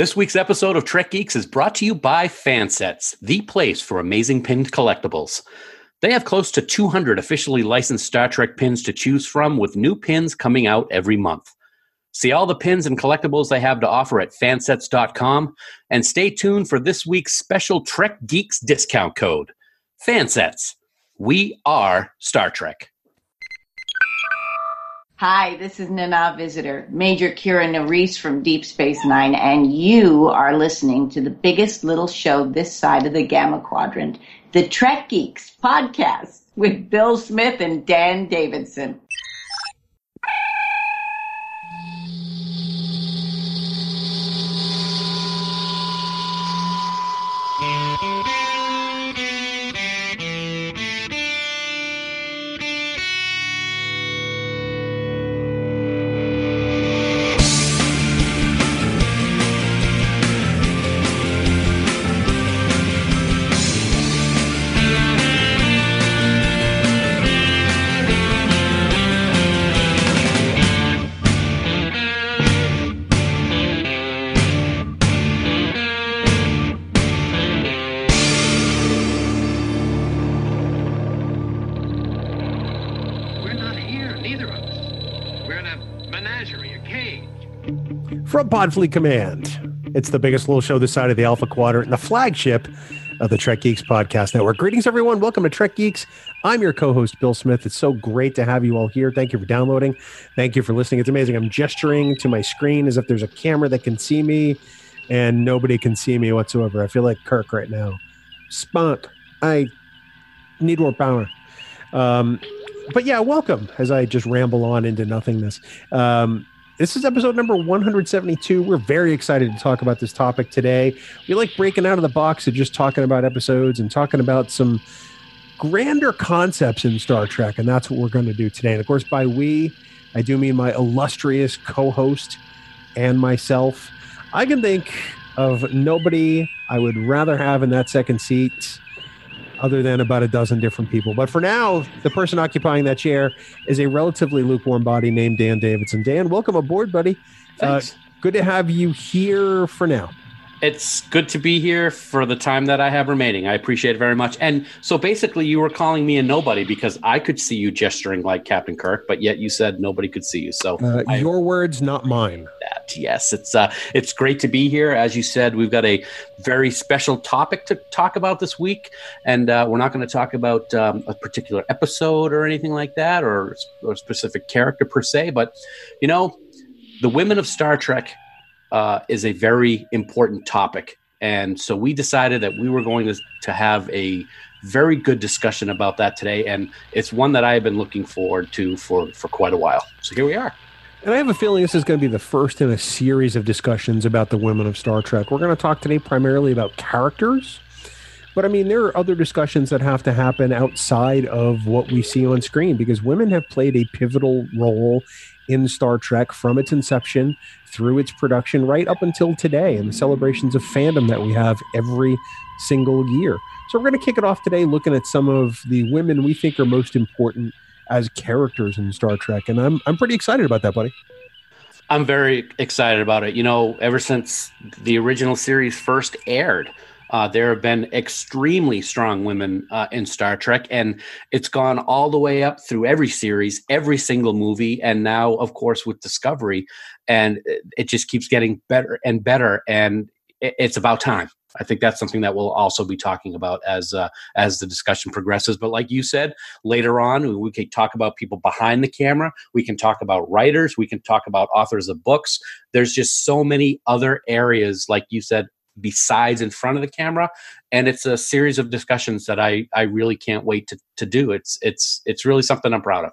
This week's episode of Trek Geeks is brought to you by Fansets, the place for amazing pinned collectibles. They have close to 200 officially licensed Star Trek pins to choose from, with new pins coming out every month. See all the pins and collectibles they have to offer at fansets.com and stay tuned for this week's special Trek Geeks discount code. Fansets. We are Star Trek. Hi, this is Nana Visitor, Major Kira Nerys from Deep Space Nine, and you are listening to the biggest little show this side of the Gamma Quadrant, the Trek Geeks podcast with Bill Smith and Dan Davidson. Command, it's the biggest little show this side of the Alpha Quadrant and the flagship of the Trek Geeks Podcast Network. Greetings, everyone. Welcome to Trek Geeks. I'm your co host, Bill Smith. It's so great to have you all here. Thank you for downloading. Thank you for listening. It's amazing. I'm gesturing to my screen as if there's a camera that can see me, and nobody can see me whatsoever. I feel like Kirk right now. Spunk. I need more power. Um, but yeah, welcome as I just ramble on into nothingness. Um, this is episode number 172. We're very excited to talk about this topic today. We like breaking out of the box and just talking about episodes and talking about some grander concepts in Star Trek, and that's what we're going to do today. And of course, by we, I do mean my illustrious co host and myself. I can think of nobody I would rather have in that second seat other than about a dozen different people. But for now, the person occupying that chair is a relatively lukewarm body named Dan Davidson. Dan, welcome aboard, buddy. Thanks. Uh, good to have you here for now. It's good to be here for the time that I have remaining. I appreciate it very much. And so basically, you were calling me a nobody because I could see you gesturing like Captain Kirk, but yet you said nobody could see you. So Uh, I- your words, not mine. Yes, it's uh, it's great to be here. As you said, we've got a very special topic to talk about this week, and uh, we're not going to talk about um, a particular episode or anything like that, or, or a specific character per se. But you know, the women of Star Trek uh, is a very important topic, and so we decided that we were going to to have a very good discussion about that today, and it's one that I have been looking forward to for for quite a while. So here we are. And I have a feeling this is going to be the first in a series of discussions about the women of Star Trek. We're going to talk today primarily about characters. But I mean, there are other discussions that have to happen outside of what we see on screen because women have played a pivotal role in Star Trek from its inception through its production right up until today and the celebrations of fandom that we have every single year. So we're going to kick it off today looking at some of the women we think are most important as characters in Star Trek. And I'm, I'm pretty excited about that, buddy. I'm very excited about it. You know, ever since the original series first aired, uh, there have been extremely strong women uh, in Star Trek, and it's gone all the way up through every series, every single movie, and now, of course, with Discovery, and it- just keeps getting better and better. And it's about time. I think that's something that we'll also be talking about as uh, as the discussion progresses. But like you said, later on we, can talk about people behind the camera. We can talk about writers. We can talk about authors of books. There's just so many other areas, like you said, besides in front of the camera, and it's a series of discussions that I I really can't wait to to do. It's it's it's really something I'm proud of.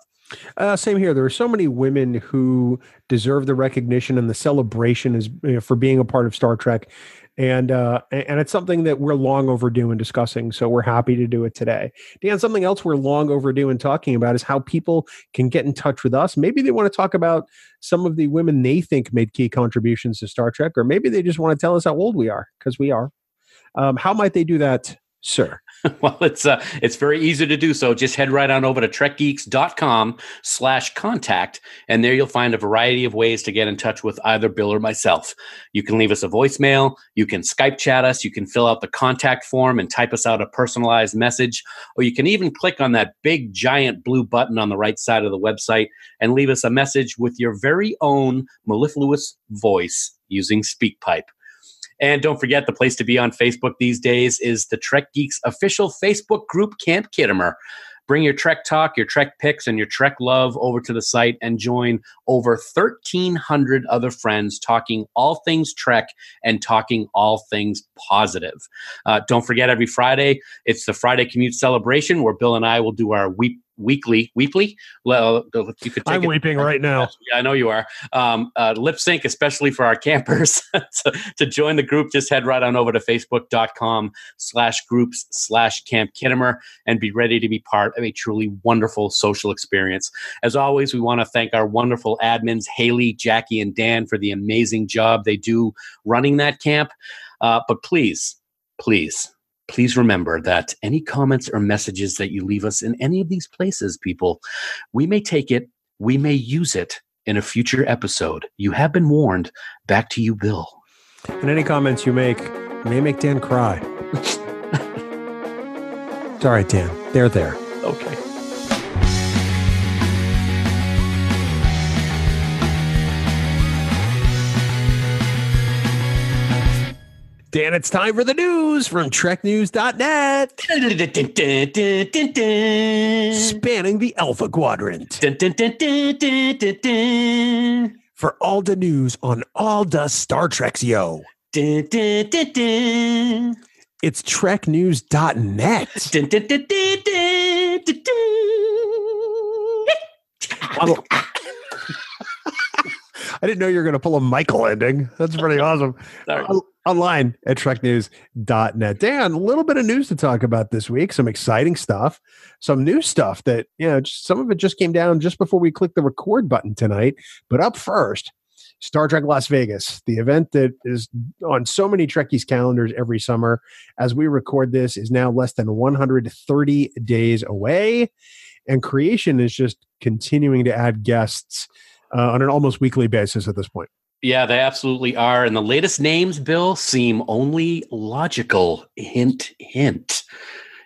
Uh, same here. There are so many women who deserve the recognition and the celebration as you know, for being a part of Star Trek, and uh, and it's something that we're long overdue in discussing. So we're happy to do it today. Dan, something else we're long overdue in talking about is how people can get in touch with us. Maybe they want to talk about some of the women they think made key contributions to Star Trek, or maybe they just want to tell us how old we are because we are. Um, how might they do that, sir? well, it's uh, it's very easy to do so. Just head right on over to trekgeeks.com slash contact, and there you'll find a variety of ways to get in touch with either Bill or myself. You can leave us a voicemail, you can Skype chat us, you can fill out the contact form and type us out a personalized message, or you can even click on that big giant blue button on the right side of the website and leave us a message with your very own mellifluous voice using SpeakPipe. And don't forget, the place to be on Facebook these days is the Trek Geeks official Facebook group, Camp Khitomer. Bring your Trek talk, your Trek pics, and your Trek love over to the site and join over 1,300 other friends talking all things Trek and talking all things positive. Uh, don't forget, every Friday, it's the Friday Commute Celebration where Bill and I will do our week weekly, weekly. Well, you could. I'm it. weeping right now. Yeah, I know you are. Um, uh, lip sync, especially for our campers. to, to, join the group, just head right on over to facebook.com slash groups slash Camp Khitomer and be ready to be part of a truly wonderful social experience. As always, we want to thank our wonderful admins, Haley, Jackie, and Dan, for the amazing job they do running that camp. Uh, but please, please please remember that any comments or messages that you leave us in any of these places, people, we may take it, we may use it in a future episode. You have been warned. Back to you, Bill. And any comments you make may make Dan cry. Sorry, Dan. They're there. Okay. Dan, it's time for the news from TrekNews.net. Spanning the Alpha Quadrant. For all the news on all the Star Treks, yo. It's TrekNews.net. I didn't know you were going to pull a Michael ending. That's pretty awesome. Online at treknews.net. Dan, a little bit of news to talk about this week. Some exciting stuff, some new stuff that, you know, just, some of it just came down just before we clicked the record button tonight. But up first, Star Trek Las Vegas, the event that is on so many Trekkies calendars every summer. As we record this, is now less than 130 days away. And creation is just continuing to add guests uh, on an almost weekly basis at this point. Yeah, they absolutely are. And the latest names, Bill, seem only logical. Hint, hint.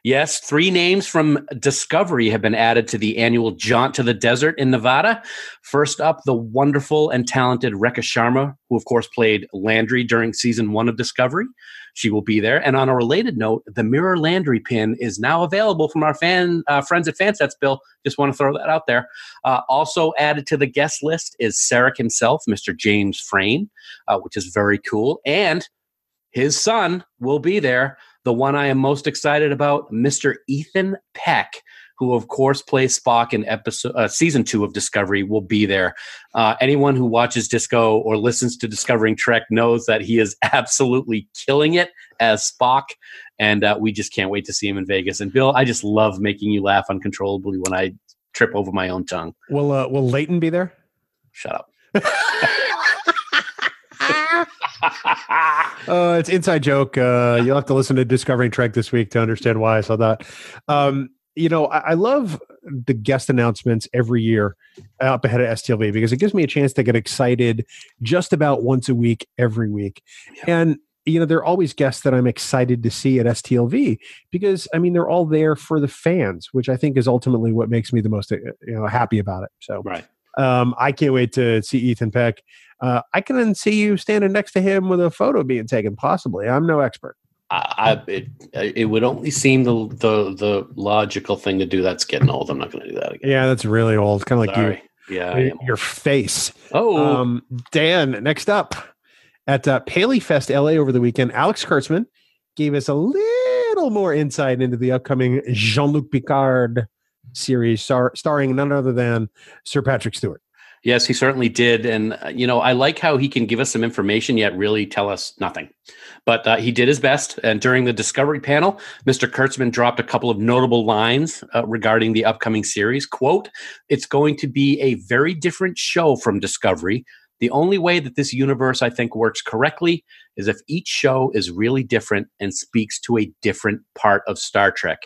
Yes, three names from Discovery have been added to the annual Jaunt to the Desert in Nevada. First up, the wonderful and talented Rekha Sharma, who of course played Landry during season one of Discovery. She will be there. And on a related note, the Mirror Landry pin is now available from our fan uh, friends at Fansets. Bill, just want to throw that out there. Uh, also added to the guest list is Sarek himself, Mr. James Frain, uh, which is very cool. And his son will be there. The one I am most excited about, Mr. Ethan Peck, who of course plays Spock in episode uh, season two of Discovery, will be there. Uh, anyone who watches Disco or listens to Discovering Trek knows that he is absolutely killing it as Spock, and uh, we just can't wait to see him in Vegas. And Bill, I just love making you laugh uncontrollably when I trip over my own tongue. Will uh, Will Leighton be there? Shut up. uh, it's inside joke. Uh, you'll have to listen to Discovering Trek this week to understand why I saw that. Um, you know, I, I, love the guest announcements every year up ahead of STLV because it gives me a chance to get excited just about once a week, every week. Yeah. And you know, they're always guests that I'm excited to see at STLV because I mean they're all there for the fans, which I think is ultimately what makes me the most uh, you know happy about it. So right. Um, I can't wait to see Ethan Peck. Uh, I can see you standing next to him with a photo being taken. Possibly, I'm no expert. I, it, it would only seem the, the the logical thing to do. That's getting old. I'm not going to do that again. Yeah, that's really old. Kind of like Sorry. you. Yeah, your face. Oh, um, Dan. Next up at uh, Paley Fest LA over the weekend, Alex Kurtzman gave us a little more insight into the upcoming Jean Luc Picard series, star- starring none other than Sir Patrick Stewart. Yes, he certainly did. And, uh, you know, I like how he can give us some information yet really tell us nothing. But uh, he did his best. And during the Discovery panel, Mr. Kurtzman dropped a couple of notable lines uh, regarding the upcoming series. Quote, it's going to be a very different show from Discovery, The only way that this universe, I think, works correctly is if each show is really different and speaks to a different part of Star Trek.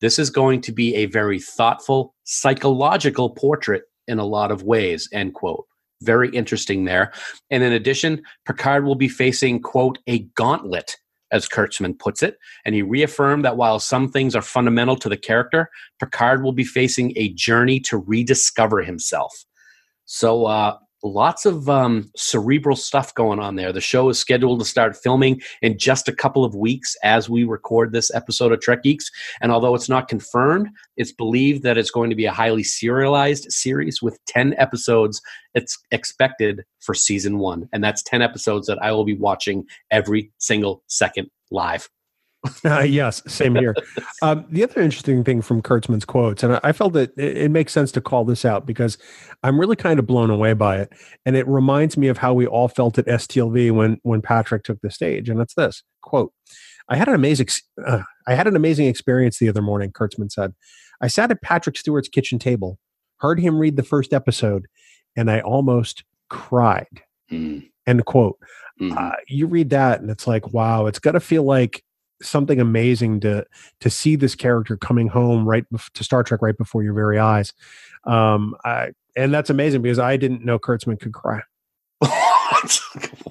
This is going to be a very thoughtful, psychological portrait in a lot of ways, end quote. Very interesting there. And in addition, Picard will be facing, quote, a gauntlet, as Kurtzman puts it. And he reaffirmed that while some things are fundamental to the character, Picard will be facing a journey to rediscover himself. So, uh, lots of um, cerebral stuff going on there. The show is scheduled to start filming in just a couple of weeks as we record this episode of Trek Geeks. And although it's not confirmed, it's believed that it's going to be a highly serialized series with 10 episodes. It's expected for season one. And that's 10 episodes that I will be watching every single second live. Uh, yes, same here. um, the other interesting thing from Kurtzman's quotes, and I, I felt that it, it, makes sense to call this out because I'm really kind of blown away by it, and it reminds me of how we all felt at STLV when when Patrick took the stage. And it's this quote: "I had an amazing, uh, I had an amazing experience the other morning." Kurtzman said, "I sat at Patrick Stewart's kitchen table, heard him read the first episode, and I almost cried." Mm. End quote. Mm-hmm. Uh, you read that, and it's like, wow, it's got to feel like something amazing to to see this character coming home right bef- to Star Trek right before your very eyes. Um, I, and that's amazing because I didn't know Kurtzman could cry.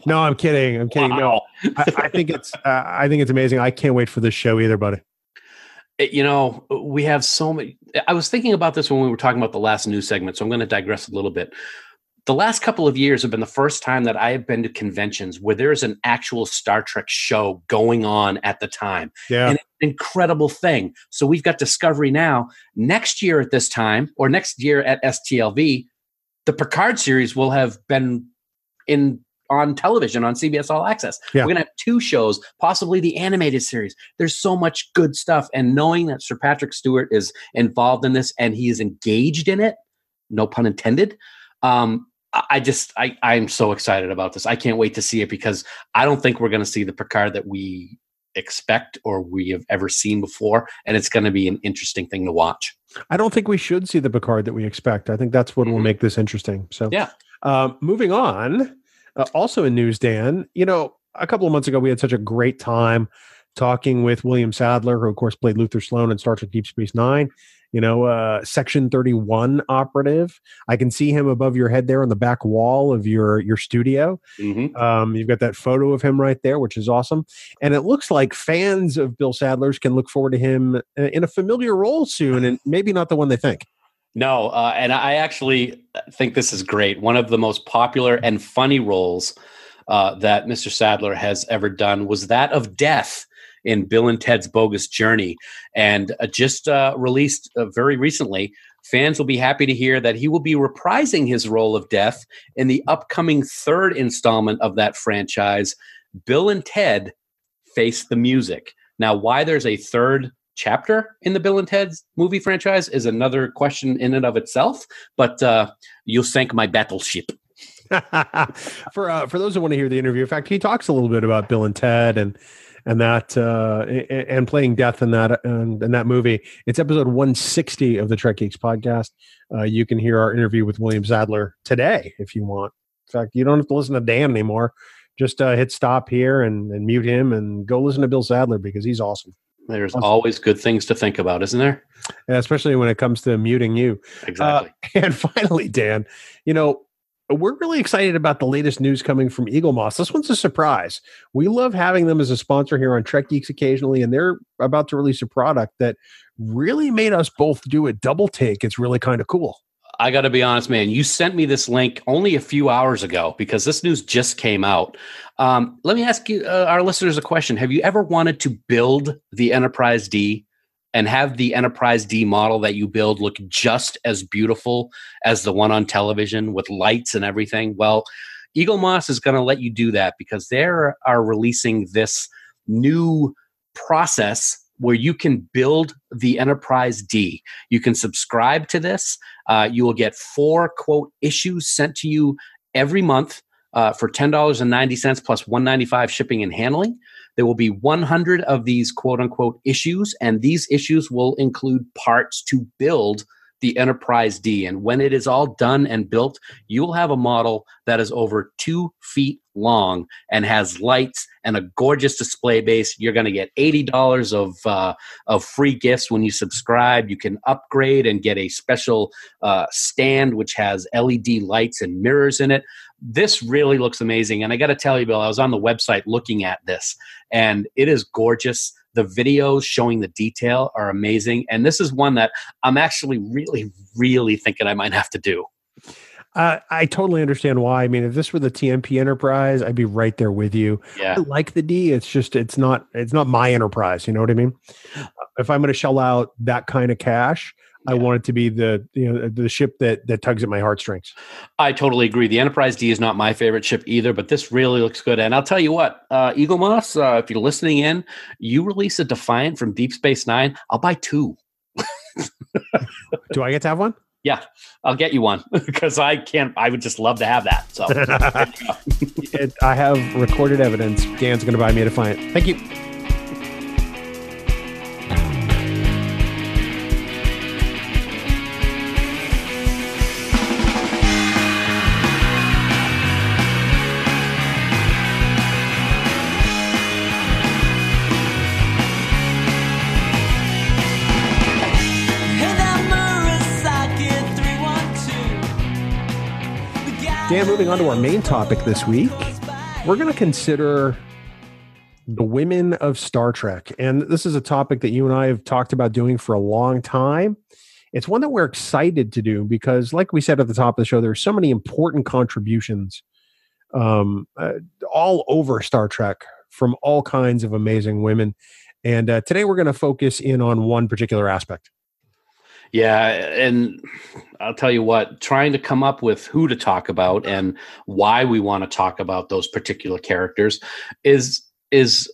no, I'm kidding. I'm kidding. Wow. No, I, I, think it's uh, I think it's amazing. I can't wait for this show either, buddy. It, you know, we have so many. I was thinking about this when we were talking about the last news segment, so I'm going to digress a little bit the last couple of years have been the first time that I have been to conventions where there's an actual Star Trek show going on at the time. Yeah. And an incredible thing. So we've got Discovery now. Next year at this time, or next year at STLV, the Picard series will have been in on television on CBS All Access. Yeah. We're gonna have two shows, possibly the animated series. There's so much good stuff, and knowing that Sir Patrick Stewart is involved in this and he is engaged in it, no pun intended. Um, I just I I'm so excited about this. I can't wait to see it because I don't think we're going to see the Picard that we expect or we have ever seen before, and it's going to be an interesting thing to watch. I don't think we should see the Picard that we expect. I think that's what mm-hmm. will make this interesting. So yeah. Uh, moving on, uh, also in news, Dan. You know, a couple of months ago we had such a great time talking with William Sadler, who of course played Luther Sloan in Star Trek Deep Space Nine you know, uh, Section 31 operative. I can see him above your head there on the back wall of your your studio. Mm-hmm. Um, you've got that photo of him right there, which is awesome. And it looks like fans of Bill Sadler's can look forward to him uh, in a familiar role soon, and maybe not the one they think. No, uh, and I actually think this is great. One of the most popular and funny roles uh, that Mr. Sadler has ever done was that of Death in Bill and Ted's Bogus Journey, and uh, just uh, released uh, very recently. Fans will be happy to hear that he will be reprising his role of Death in the upcoming third installment of that franchise. Bill and Ted Face the Music. Now, why there's a third chapter in the Bill and Ted's movie franchise is another question in and of itself, but uh, you'll sink my battleship. for uh, for those who want to hear the interview, in fact, he talks a little bit about Bill and Ted and and that uh, and playing death in that in, in that movie. It's episode 160 of the Trek Geeks podcast. Uh, you can hear our interview with William Sadler today if you want. In fact, you don't have to listen to Dan anymore. Just uh, hit stop here and, and mute him and go listen to Bill Sadler because he's awesome. There's awesome. always good things to think about, isn't there? Yeah, especially when it comes to muting you. Exactly. Uh, and finally, Dan, you know, we're really excited about the latest news coming from Eaglemoss. This one's a surprise. We love having them as a sponsor here on Trek Geeks occasionally, and they're about to release a product that really made us both do a double take. It's really kind of cool. I got to be honest, man. You sent me this link only a few hours ago because this news just came out. Um, let me ask you, uh, our listeners, a question. Have you ever wanted to build the Enterprise D and have the Enterprise D model that you build look just as beautiful as the one on television with lights and everything, well, Eaglemoss is going to let you do that because they are releasing this new process where you can build the Enterprise D. You can subscribe to this. Uh, you will get four quote issues sent to you every month uh, for ten dollars and ninety cents plus one ninety five shipping and handling. There will be 100 of these quote unquote issues, and these issues will include parts to build the Enterprise D. And when it is all done and built, you will have a model that is over two feet long and has lights and a gorgeous display base. You're going to get eighty dollars of uh, of free gifts when you subscribe. You can upgrade and get a special uh, stand which has LED lights and mirrors in it. This really looks amazing, and I got to tell you, Bill, I was on the website looking at this, and it is gorgeous. The videos showing the detail are amazing, and this is one that I'm actually really, really thinking I might have to do. Uh, I totally understand why. I mean, if this were the TMP Enterprise, I'd be right there with you. Yeah. I like the D. It's just it's not it's not my enterprise. You know what I mean? If I'm going to shell out that kind of cash, I want it to be the you know the ship that that tugs at my heartstrings. I totally agree. The Enterprise D is not my favorite ship either, but this really looks good. And I'll tell you what, uh, Eaglemoss, uh, if you're listening in, you release a Defiant from Deep Space Nine, I'll buy two. Do I get to have one? Yeah, I'll get you one because I can't. I would just love to have that. So It, I have recorded evidence. Dan's going to buy me a Defiant. Thank you. Dan, moving on to our main topic this week, we're going to consider the women of Star Trek. And this is a topic that you and I have talked about doing for a long time. It's one that we're excited to do because, like we said at the top of the show, there are so many important contributions um, uh, all over Star Trek from all kinds of amazing women. And uh, today we're going to focus in on one particular aspect. Yeah, and I'll tell you what, trying to come up with who to talk about and why we want to talk about those particular characters is is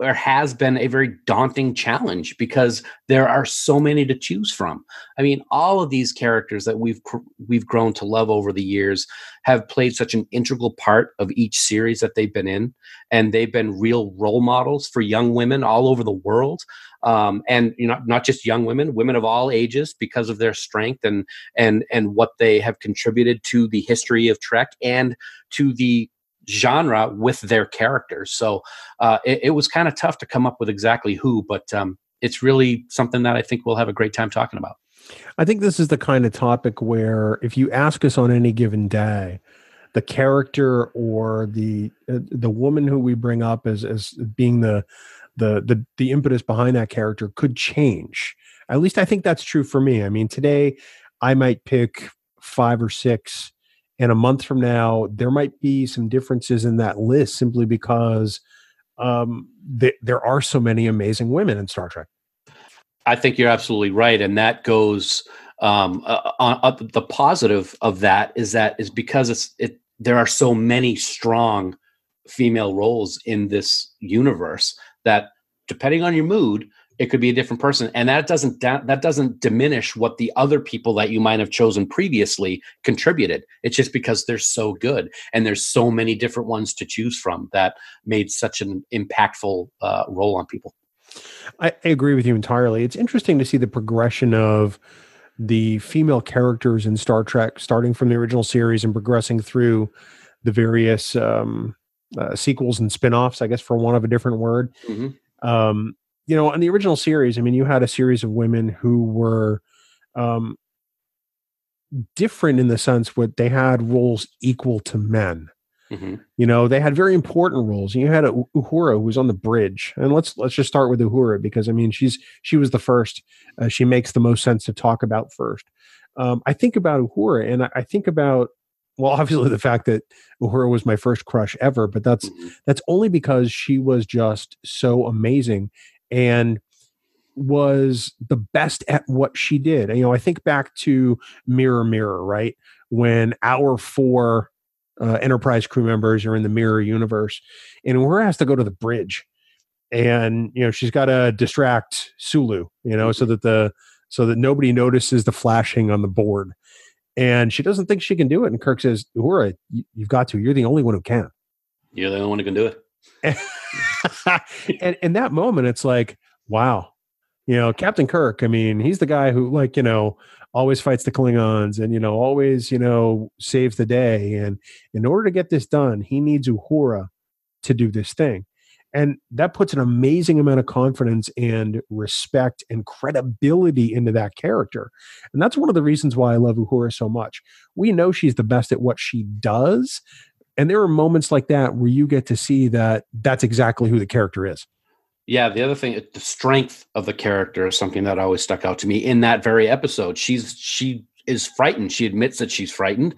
or has been a very daunting challenge because there are so many to choose from. I mean, all of these characters that we've we've grown to love over the years have played such an integral part of each series that they've been in, and they've been real role models for young women all over the world. Um, and you know, not just young women, women of all ages, because of their strength and and and what they have contributed to the history of Trek and to the genre with their characters. So uh, it, it was kind of tough to come up with exactly who, but um, it's really something that I think we'll have a great time talking about. I think this is the kind of topic where if you ask us on any given day, the character or the uh, the woman who we bring up as as being the the the the impetus behind that character could change. At least I think that's true for me. I mean, today I might pick five or six, and a month from now there might be some differences in that list simply because um, th- there are so many amazing women in Star Trek. I think you're absolutely right, and that goes um, uh, on, uh, the positive of that is that is because it's it. There are so many strong female roles in this universe that, depending on your mood, it could be a different person, and that doesn't that doesn't diminish what the other people that you might have chosen previously contributed. It's just because they're so good, and there's so many different ones to choose from that made such an impactful uh, role on people. I, I agree with you entirely. It's interesting to see the progression of the female characters in Star Trek, starting from the original series and progressing through the various um, uh, sequels and spin-offs, I guess, for want of a different word. Mhm. Um, you know, in the original series, I mean, you had a series of women who were um, different in the sense what they had roles equal to men. Mhm. You know, they had very important roles. You had Uhura who was on the bridge, and let's let's just start with Uhura because I mean she's she was the first. Uh, she makes the most sense to talk about first. Um, I think about Uhura, and I, I think about well, obviously the fact that Uhura was my first crush ever, but that's Mhm. that's only because she was just so amazing and was the best at what she did. And, you know, I think back to Mirror Mirror, right? When our four uh, Enterprise crew members are in the Mirror universe, and Uhura has to go to the bridge, and you know she's got to distract Sulu, you know, so that the so that nobody notices the flashing on the board, and she doesn't think she can do it. And Kirk says, "Uhura, you've got to. You're the only one who can." You're the only one who can do it. and in that moment, it's like, wow, You know, Captain Kirk, I mean, he's the guy who, like, you know, always fights the Klingons and, you know, always, you know, saves the day. And in order to get this done, he needs Uhura to do this thing. And that puts an amazing amount of confidence and respect and credibility into that character. And that's one of the reasons why I love Uhura so much. We know she's the best at what she does. And there are moments like that where you get to see that that's exactly who the character is. Yeah, the other thing, the strength of the character is something that always stuck out to me in that very episode. She's she is frightened. She admits that she's frightened.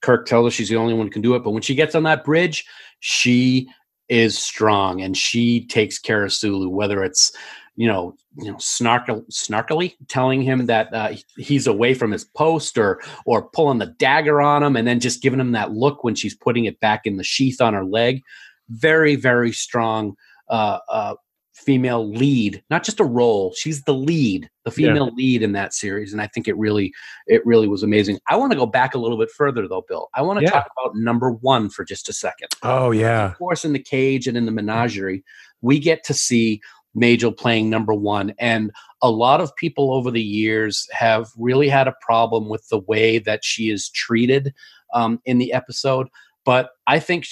Kirk tells her she's the only one who can do it, but when she gets on that bridge, she is strong and she takes care of Sulu, whether it's you know, you know, snarkle, snarkily telling him that uh, he's away from his post, or or pulling the dagger on him, and then just giving him that look when she's putting it back in the sheath on her leg. Very, very strong uh, uh, female lead, not just a role. She's the lead, the female yeah. lead in that series, and I think it really, it really was amazing. I want to go back a little bit further though, Bill. I want to yeah. talk about number one for just a second. Oh yeah, of course, in the cage and in the menagerie, we get to see Majel playing number one, and a lot of people over the years have really had a problem with the way that she is treated um, in the episode. But I think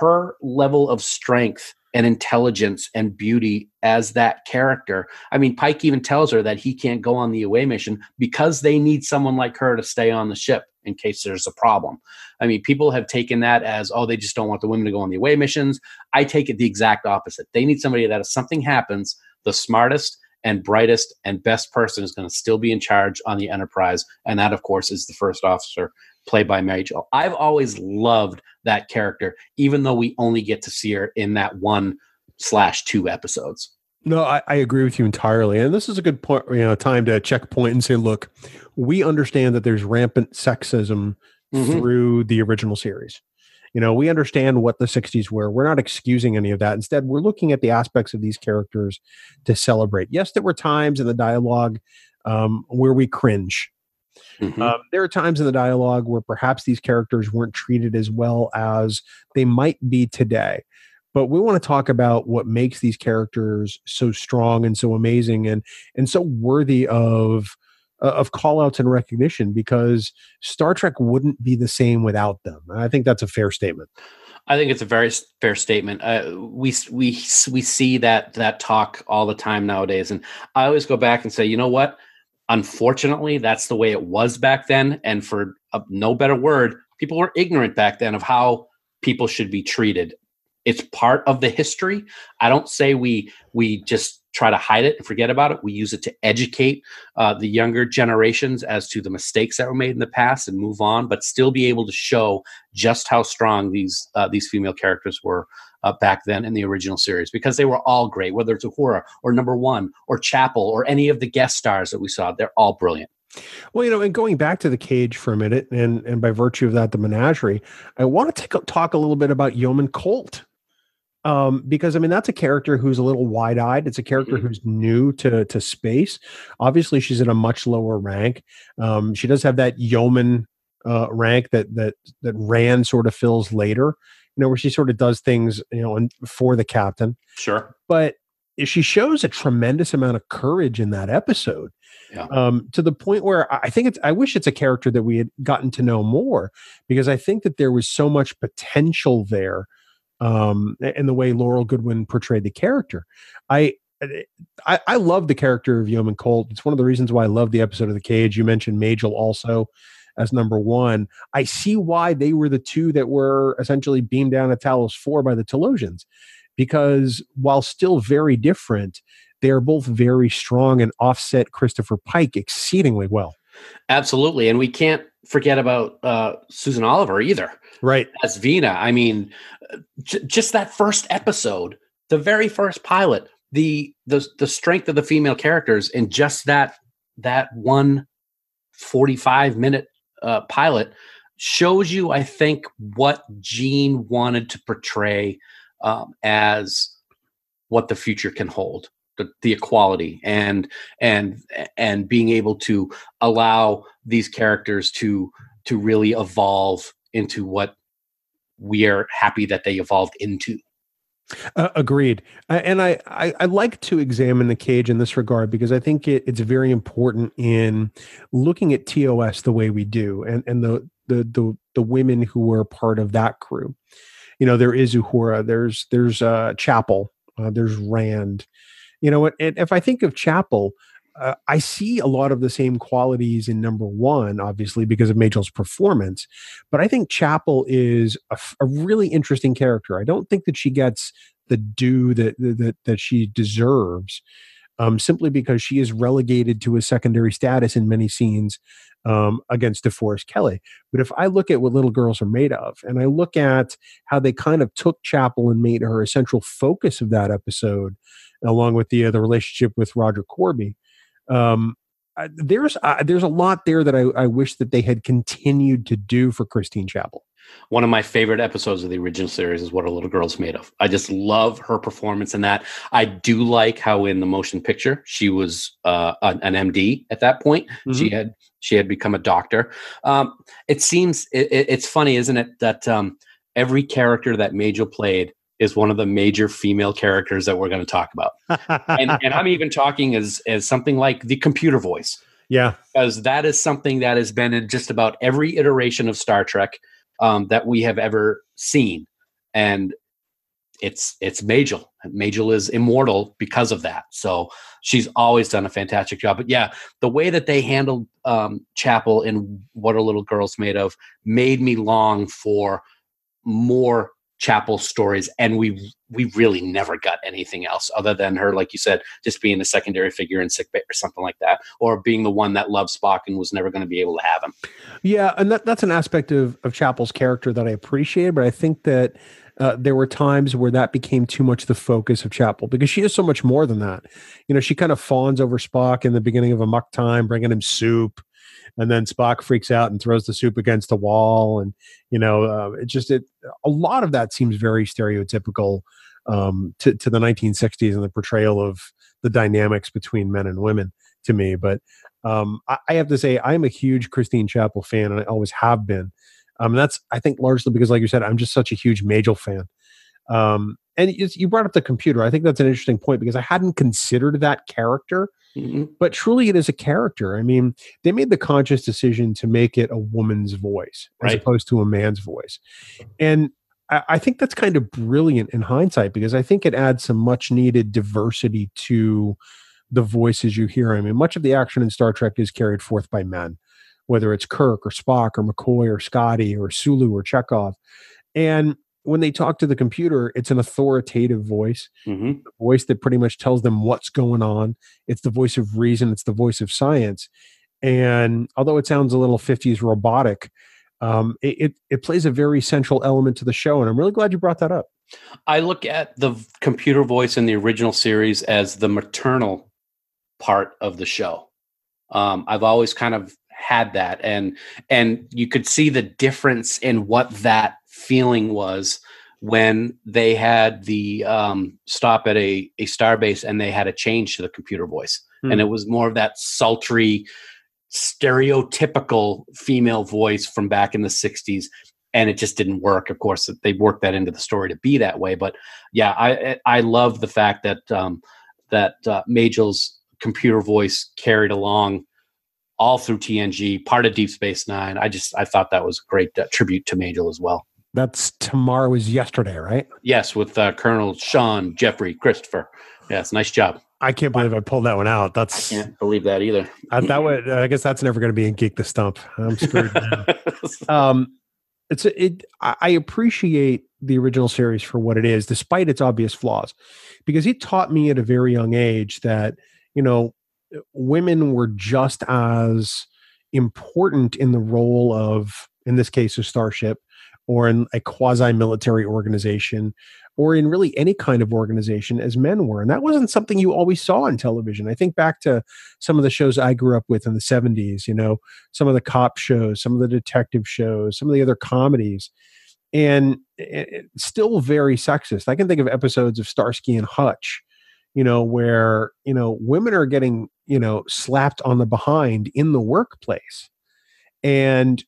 her level of strength and intelligence and beauty as that character. I mean, Pike even tells her that he can't go on the away mission because they need someone like her to stay on the ship in case there's a problem. I mean, people have taken that as, oh, they just don't want the women to go on the away missions. I take it the exact opposite. They need somebody that if something happens, the smartest and brightest and best person is going to still be in charge on the Enterprise. And that, of course, is the first officer played by Majel. I've always loved that character, even though we only get to see her in that one slash two episodes. No, I, I, agree with you entirely. And this is a good point, you know, time to check point and say, look, we understand that there's rampant sexism mm-hmm. through the original series. You know, we understand what the 60s were. We're not excusing any of that. Instead, we're looking at the aspects of these characters to celebrate. Yes, there were times in the dialogue um, where we cringe Mm-hmm. Um, there are times in the dialogue where perhaps these characters weren't treated as well as they might be today. But we want to talk about what makes these characters so strong and so amazing and and so worthy of uh, of call outs and recognition because Star Trek wouldn't be the same without them. I think that's a fair statement. I think it's a very fair statement. Uh, we we we see that that talk all the time nowadays, and I always go back and say, you know what? Unfortunately, that's the way it was back then. And for a, no better word, people were ignorant back then of how people should be treated. It's part of the history. I don't say we we just try to hide it and forget about it. We use it to educate uh, the younger generations as to the mistakes that were made in the past and move on, but still be able to show just how strong these uh, these female characters were uh, back then in the original series because they were all great, whether it's Uhura or Number One or Chapel or any of the guest stars that we saw. They're all brilliant. Well, you know, and going back to the cage for a minute, and and by virtue of that, the menagerie, I want to take, talk a little bit about Yeoman Colt. Um, because I mean that's a character who's a little wide-eyed. It's a character mm-hmm. who's new to to space. Obviously, she's in a much lower rank. Um, she does have that yeoman uh, rank that that that Rand sort of fills later you know, where she sort of does things, you know, and for the captain. Sure. But she shows a tremendous amount of courage in that episode. Yeah. Um, to the point where I think it's, I wish it's a character that we had gotten to know more because I think that there was so much potential there um, in the way Laurel Goodwin portrayed the character. I, I, I love the character of Yeoman Colt. It's one of the reasons why I love the episode of The Cage. You mentioned Majel also as number one. I see why they were the two that were essentially beamed down at Talos 4 by the Talosians, because while still very different, they are both very strong and offset Christopher Pike exceedingly well. Absolutely. And we can't forget about uh, Susan Oliver either. Right. As Vina. I mean, j- just that first episode, the very first pilot, the the the strength of the female characters in just that that one 45 minute uh, pilot shows you, I think, what Gene wanted to portray um, as what the future can hold. The, the, equality and and and being able to allow these characters to to really evolve into what we are happy that they evolved into Uh, agreed. Uh, and I, I, I like to examine the cage in this regard because I think it, it's very important in looking at TOS the way we do and, and the, the, the, the women who were part of that crew. You know, there is Uhura, there's, there's uh, Chapel, uh, there's Rand. You know, and if I think of Chapel, uh, I see a lot of the same qualities in number one, obviously because of Majel's performance. But I think Chapel is a, a really interesting character. I don't think that she gets the due that that that she deserves, um, simply because she is relegated to a secondary status in many scenes um, against DeForest Kelley. But if I look at what Little Girls Are Made of, and I look at how they kind of took Chapel and made her a central focus of that episode, along with the uh, the relationship with Roger Korby um, there's uh, there's a lot there that I, I wish that they had continued to do for Christine Chapel. One of my favorite episodes of the original series is What a Little Girl's Made of. I just love her performance in that. I do like how in the motion picture she was uh, an, an, MD at that point. Mm-hmm. She had she had become a doctor. Um, it seems it, it's funny, isn't it, that um, every character that Majel played is one of the major female characters that we're going to talk about. and, and, I'm even talking as as something like the computer voice. Yeah, because that is something that has been in just about every iteration of Star Trek um, that we have ever seen, and it's it's Majel. Majel is immortal because of that. So she's always done a fantastic job. But yeah, the way that they handled um, Chapel in What a Little Girl's Made of made me long for more chapel stories and we we really never got anything else other than her like you said just being a secondary figure in sick bay or something like that or being the one that loved spock and was never going to be able to have him yeah and that, that's an aspect of of chapel's character that i appreciate but i think that uh, there were times where that became too much the focus of Chapel because she is so much more than that. You know, she kind of fawns over Spock in the beginning of Amok Time, bringing him soup and then Spock freaks out and throws the soup against the wall, and you know, uh, it just it a lot of that seems very stereotypical um, to to the 1960s and the portrayal of the dynamics between men and women to me. But um, I, I, have to say, I'm a huge Christine Chapel fan, and I always have been. Um, that's I think largely because, like you said, I'm just such a huge Majel fan. Um, and you brought up the computer. I think that's an interesting point because I hadn't considered that character Mm-hmm. But truly, it is a character. I mean, they made the conscious decision to make it a woman's voice as opposed to a man's voice. And I, I think that's kind of brilliant in hindsight because I think it adds some much needed diversity to the voices you hear. I mean, much of the action in Star Trek is carried forth by men, whether it's Kirk or Spock or McCoy or Scotty or Sulu or Chekov. And when they talk to the computer, it's an authoritative voice, mm-hmm. voice that pretty much tells them what's going on. It's the voice of reason, it's the voice of science. And although it sounds a little 50s robotic, um, it, it, it plays a very central element to the show. And I'm really glad you brought that up. I look at the computer voice in the original series as the maternal part of the show. Um, I've always kind of had that and and you could see the difference in what that feeling was when they had the um, stop at a, a star base and they had a change to the computer voice. Hmm. And it was more of that sultry, stereotypical female voice from back in the 60s. And it just didn't work. Of course, they worked that into the story to be that way. But yeah, I I love the fact that um, that uh, Majel's computer voice carried along all through TNG, part of Deep Space Nine. I just I thought that was a great uh, tribute to Majel as well. That's tomorrow is yesterday, right? Yes, with uh, Colonel Shaun, Geoffrey, Christopher. Yes, nice job. I can't believe I pulled that one out. That's I can't believe that either. I, that would, I guess that's never going to be in Geek the Stump. I'm screwed. um, it's it. I appreciate the original series for what it is, despite its obvious flaws, because it taught me at a very young age that you know women were just as important in the role of, in this case, a starship or in a quasi military organization or in really any kind of organization as men were. And that wasn't something you always saw on television. I think back to some of the shows I grew up with in the 70s, you know, some of the cop shows, some of the detective shows, some of the other comedies. And still very sexist. I can think of episodes of Starsky and Hutch, you know, where, you know, women are getting, you know, slapped on the behind in the workplace. And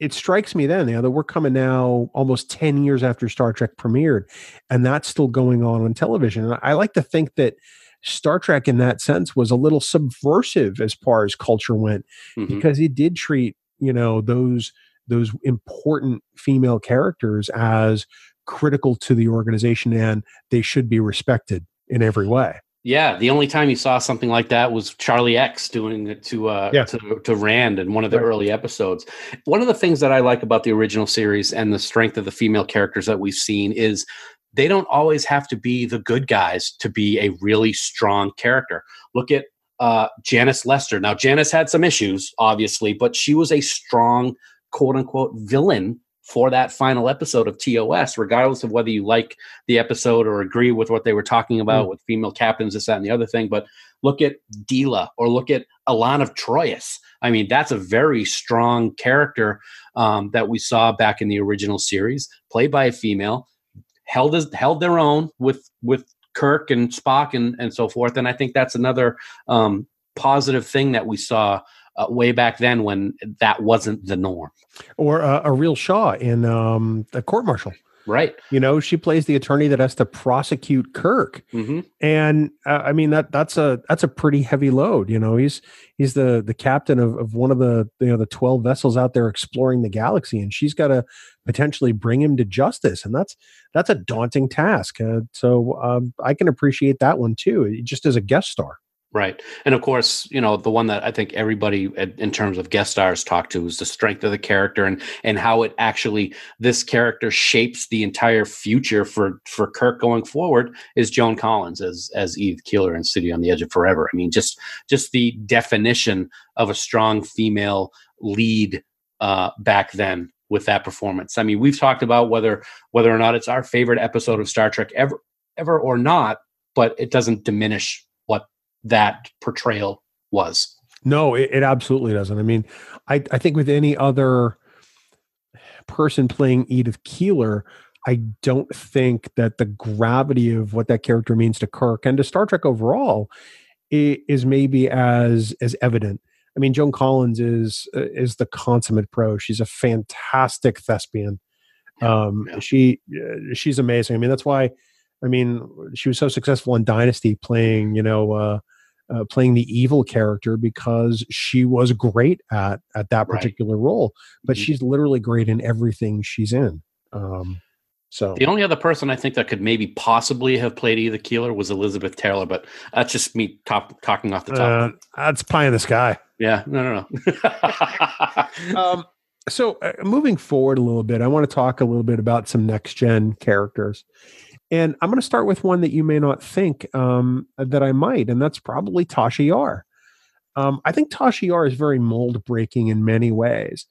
it, strikes me then, you know, that we're coming now almost 10 years after Star Trek premiered, and that's still going on on television. And I like to think that Star Trek, in that sense, was a little subversive as far as culture went, mm-hmm. because it did treat, you know, those those important female characters as critical to the organization and they should be respected in every way. Yeah, the only time you saw something like that was Charlie X doing it to uh yeah. to, to Rand in one of the right. early episodes. One of the things that I like about the original series and the strength of the female characters that we've seen is they don't always have to be the good guys to be a really strong character. Look at uh, Janice Lester. Now, Janice had some issues, obviously, but she was a strong, quote unquote, villain for that final episode of TOS, regardless of whether you like the episode or agree with what they were talking about mm. with female captains, this, that, and the other thing. But look at Deela or look at Elaan of Troyius. I mean, that's a very strong character um, that we saw back in the original series, played by a female, held as, held their own with with Kirk and Spock and and so forth. And I think that's another um, positive thing that we saw uh, way back then when that wasn't the norm. Or uh, Areel Shaw in um, the court martial. Right. You know, she plays the attorney that has to prosecute Kirk, mm-hmm. and uh, I mean that that's a that's a pretty heavy load. You know, he's he's the the captain of, of one of the you know the twelve vessels out there exploring the galaxy, and she's got to potentially bring him to justice, and that's that's a daunting task. Uh, so um, I can appreciate that one too, just as a guest star. Right. And of course, you know, the one that I think everybody in terms of guest stars talk to is the strength of the character and and how it actually this character shapes the entire future for for Kirk going forward is Joan Collins as as Eve Keeler in City on the Edge of Forever. I mean, just just the definition of a strong female lead uh back then with that performance. I mean, we've talked about whether whether or not it's our favorite episode of Star Trek ever ever or not, but it doesn't diminish that portrayal was. No, it, it absolutely doesn't. I mean, I, I think with any other person playing Edith Keeler, I don't think that the gravity of what that character means to Kirk and to Star Trek overall is maybe as as evident. I mean, Joan Collins is is the consummate pro. She's a fantastic thespian. Um, yeah. She she's amazing. I mean, that's why. I mean, she was so successful in Dynasty, playing you know uh, uh, playing the evil character because she was great at at that particular right. role. But mm-hmm. she's literally great in everything she's in. Um, so the only other person I think that could maybe possibly have played Edith Keeler was Elizabeth Taylor, but that's just me top, talking off the top. Uh, that's pie in the sky. Yeah, no, no, no. um, so uh, moving forward a little bit, I want to talk a little bit about some next gen characters. And I'm going to start with one that you may not think um, that I might, and that's probably Tasha Yar. Um, I think Tasha Yar is very mold breaking in many ways.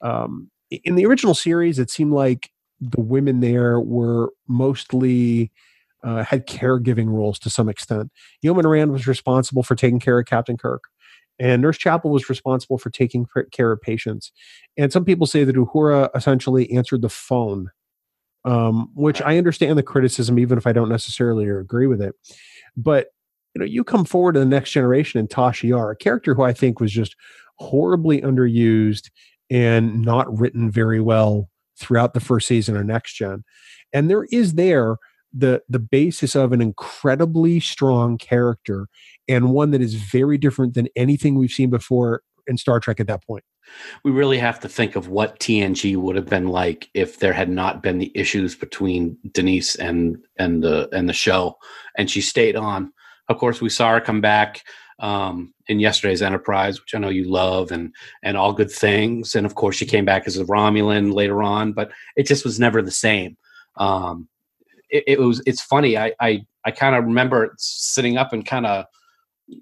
Um, in the original series, it seemed like the women there were mostly uh, had caregiving roles to some extent. Yeoman Rand was responsible for taking care of Captain Kirk, and Nurse Chapel was responsible for taking care of patients. And some people say that Uhura essentially answered the phone um, which I understand the criticism, even if I don't necessarily agree with it. But you know, you come forward to the next generation and Tasha Yar, a character who I think was just horribly underused and not written very well throughout the first season of Next Gen. And there is there the the basis of an incredibly strong character and one that is very different than anything we've seen before in Star Trek at that point we really have to think of what TNG would have been like if there had not been the issues between Denise and and the and the show, and she stayed on. Of course, we saw her come back um, in yesterday's Enterprise, which I know you love, and and all good things. And of course, she came back as a Romulan later on, but it just was never the same. Um, it, it was. It's funny. I I, I kind of remember sitting up and kind of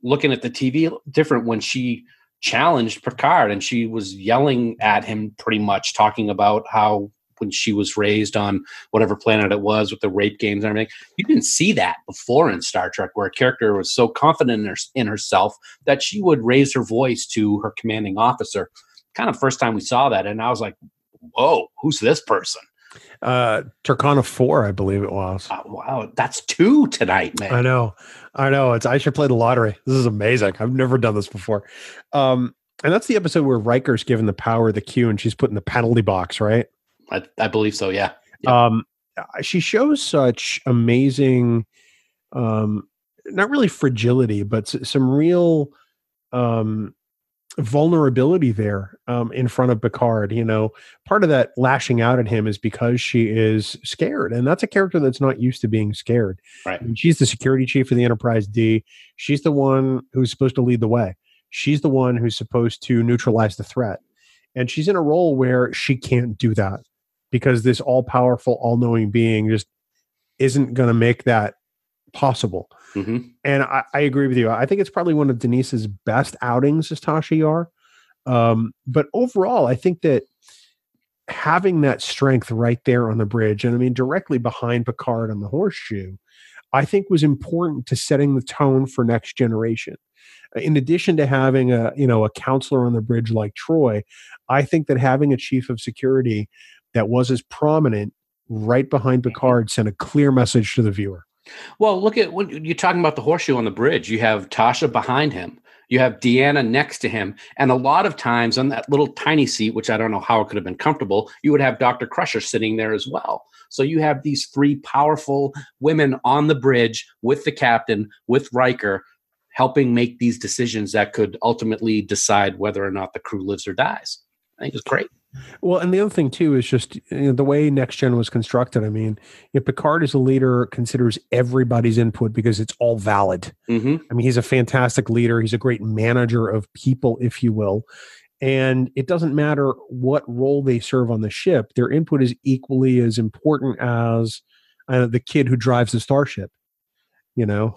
looking at the TV different when she challenged Picard and she was yelling at him pretty much talking about how when she was raised on whatever planet it was with the rape games and everything. You didn't see that before in Star Trek, where a character was so confident in, her, in herself that she would raise her voice to her commanding officer. Kind of first time we saw that, and I was like, "Whoa, who's this person?" Uh, Turkana four, I believe it was. Uh, wow, that's two tonight, man. I know, I know. It's I should play the lottery. This is amazing. I've never done this before. Um, And that's the episode where Riker's given the power of the Q and she's put in the penalty box, right? I, I believe so. Yeah. Um, she shows such amazing, um, not really fragility, but s- some real um, vulnerability there um, in front of Picard. You know, part of that lashing out at him is because she is scared, and that's a character that's not used to being scared. Right. I mean, she's the security chief of the Enterprise D. She's the one who's supposed to lead the way. She's the one who's supposed to neutralize the threat, and she's in a role where she can't do that because this all-powerful, all-knowing being just isn't going to make that possible. Hmm And I, I agree with you. I think it's probably one of Denise's best outings as Tasha Yar. Um, but overall, I think that having that strength right there on the bridge, and I mean directly behind Picard on the horseshoe, I think was important to setting the tone for next generation. In addition to having a you know a counselor on the bridge like Troi, I think that having a chief of security that was as prominent right behind Picard sent a clear message to the viewer. Well, look at when you're talking about the horseshoe on the bridge. You have Tasha behind him. You have Deanna next to him. And a lot of times on that little tiny seat, which I don't know how it could have been comfortable, you would have Dr. Crusher sitting there as well. So you have these three powerful women on the bridge with the captain, with Riker, helping make these decisions that could ultimately decide whether or not the crew lives or dies. I think it's great. Well, and the other thing too is just you know, the way Next Gen was constructed. I mean, if Picard as a leader considers everybody's input because it's all valid. hmm I mean, he's a fantastic leader. He's a great manager of people, if you will. And it doesn't matter what role they serve on the ship; their input is equally as important as uh, the kid who drives the starship. You know,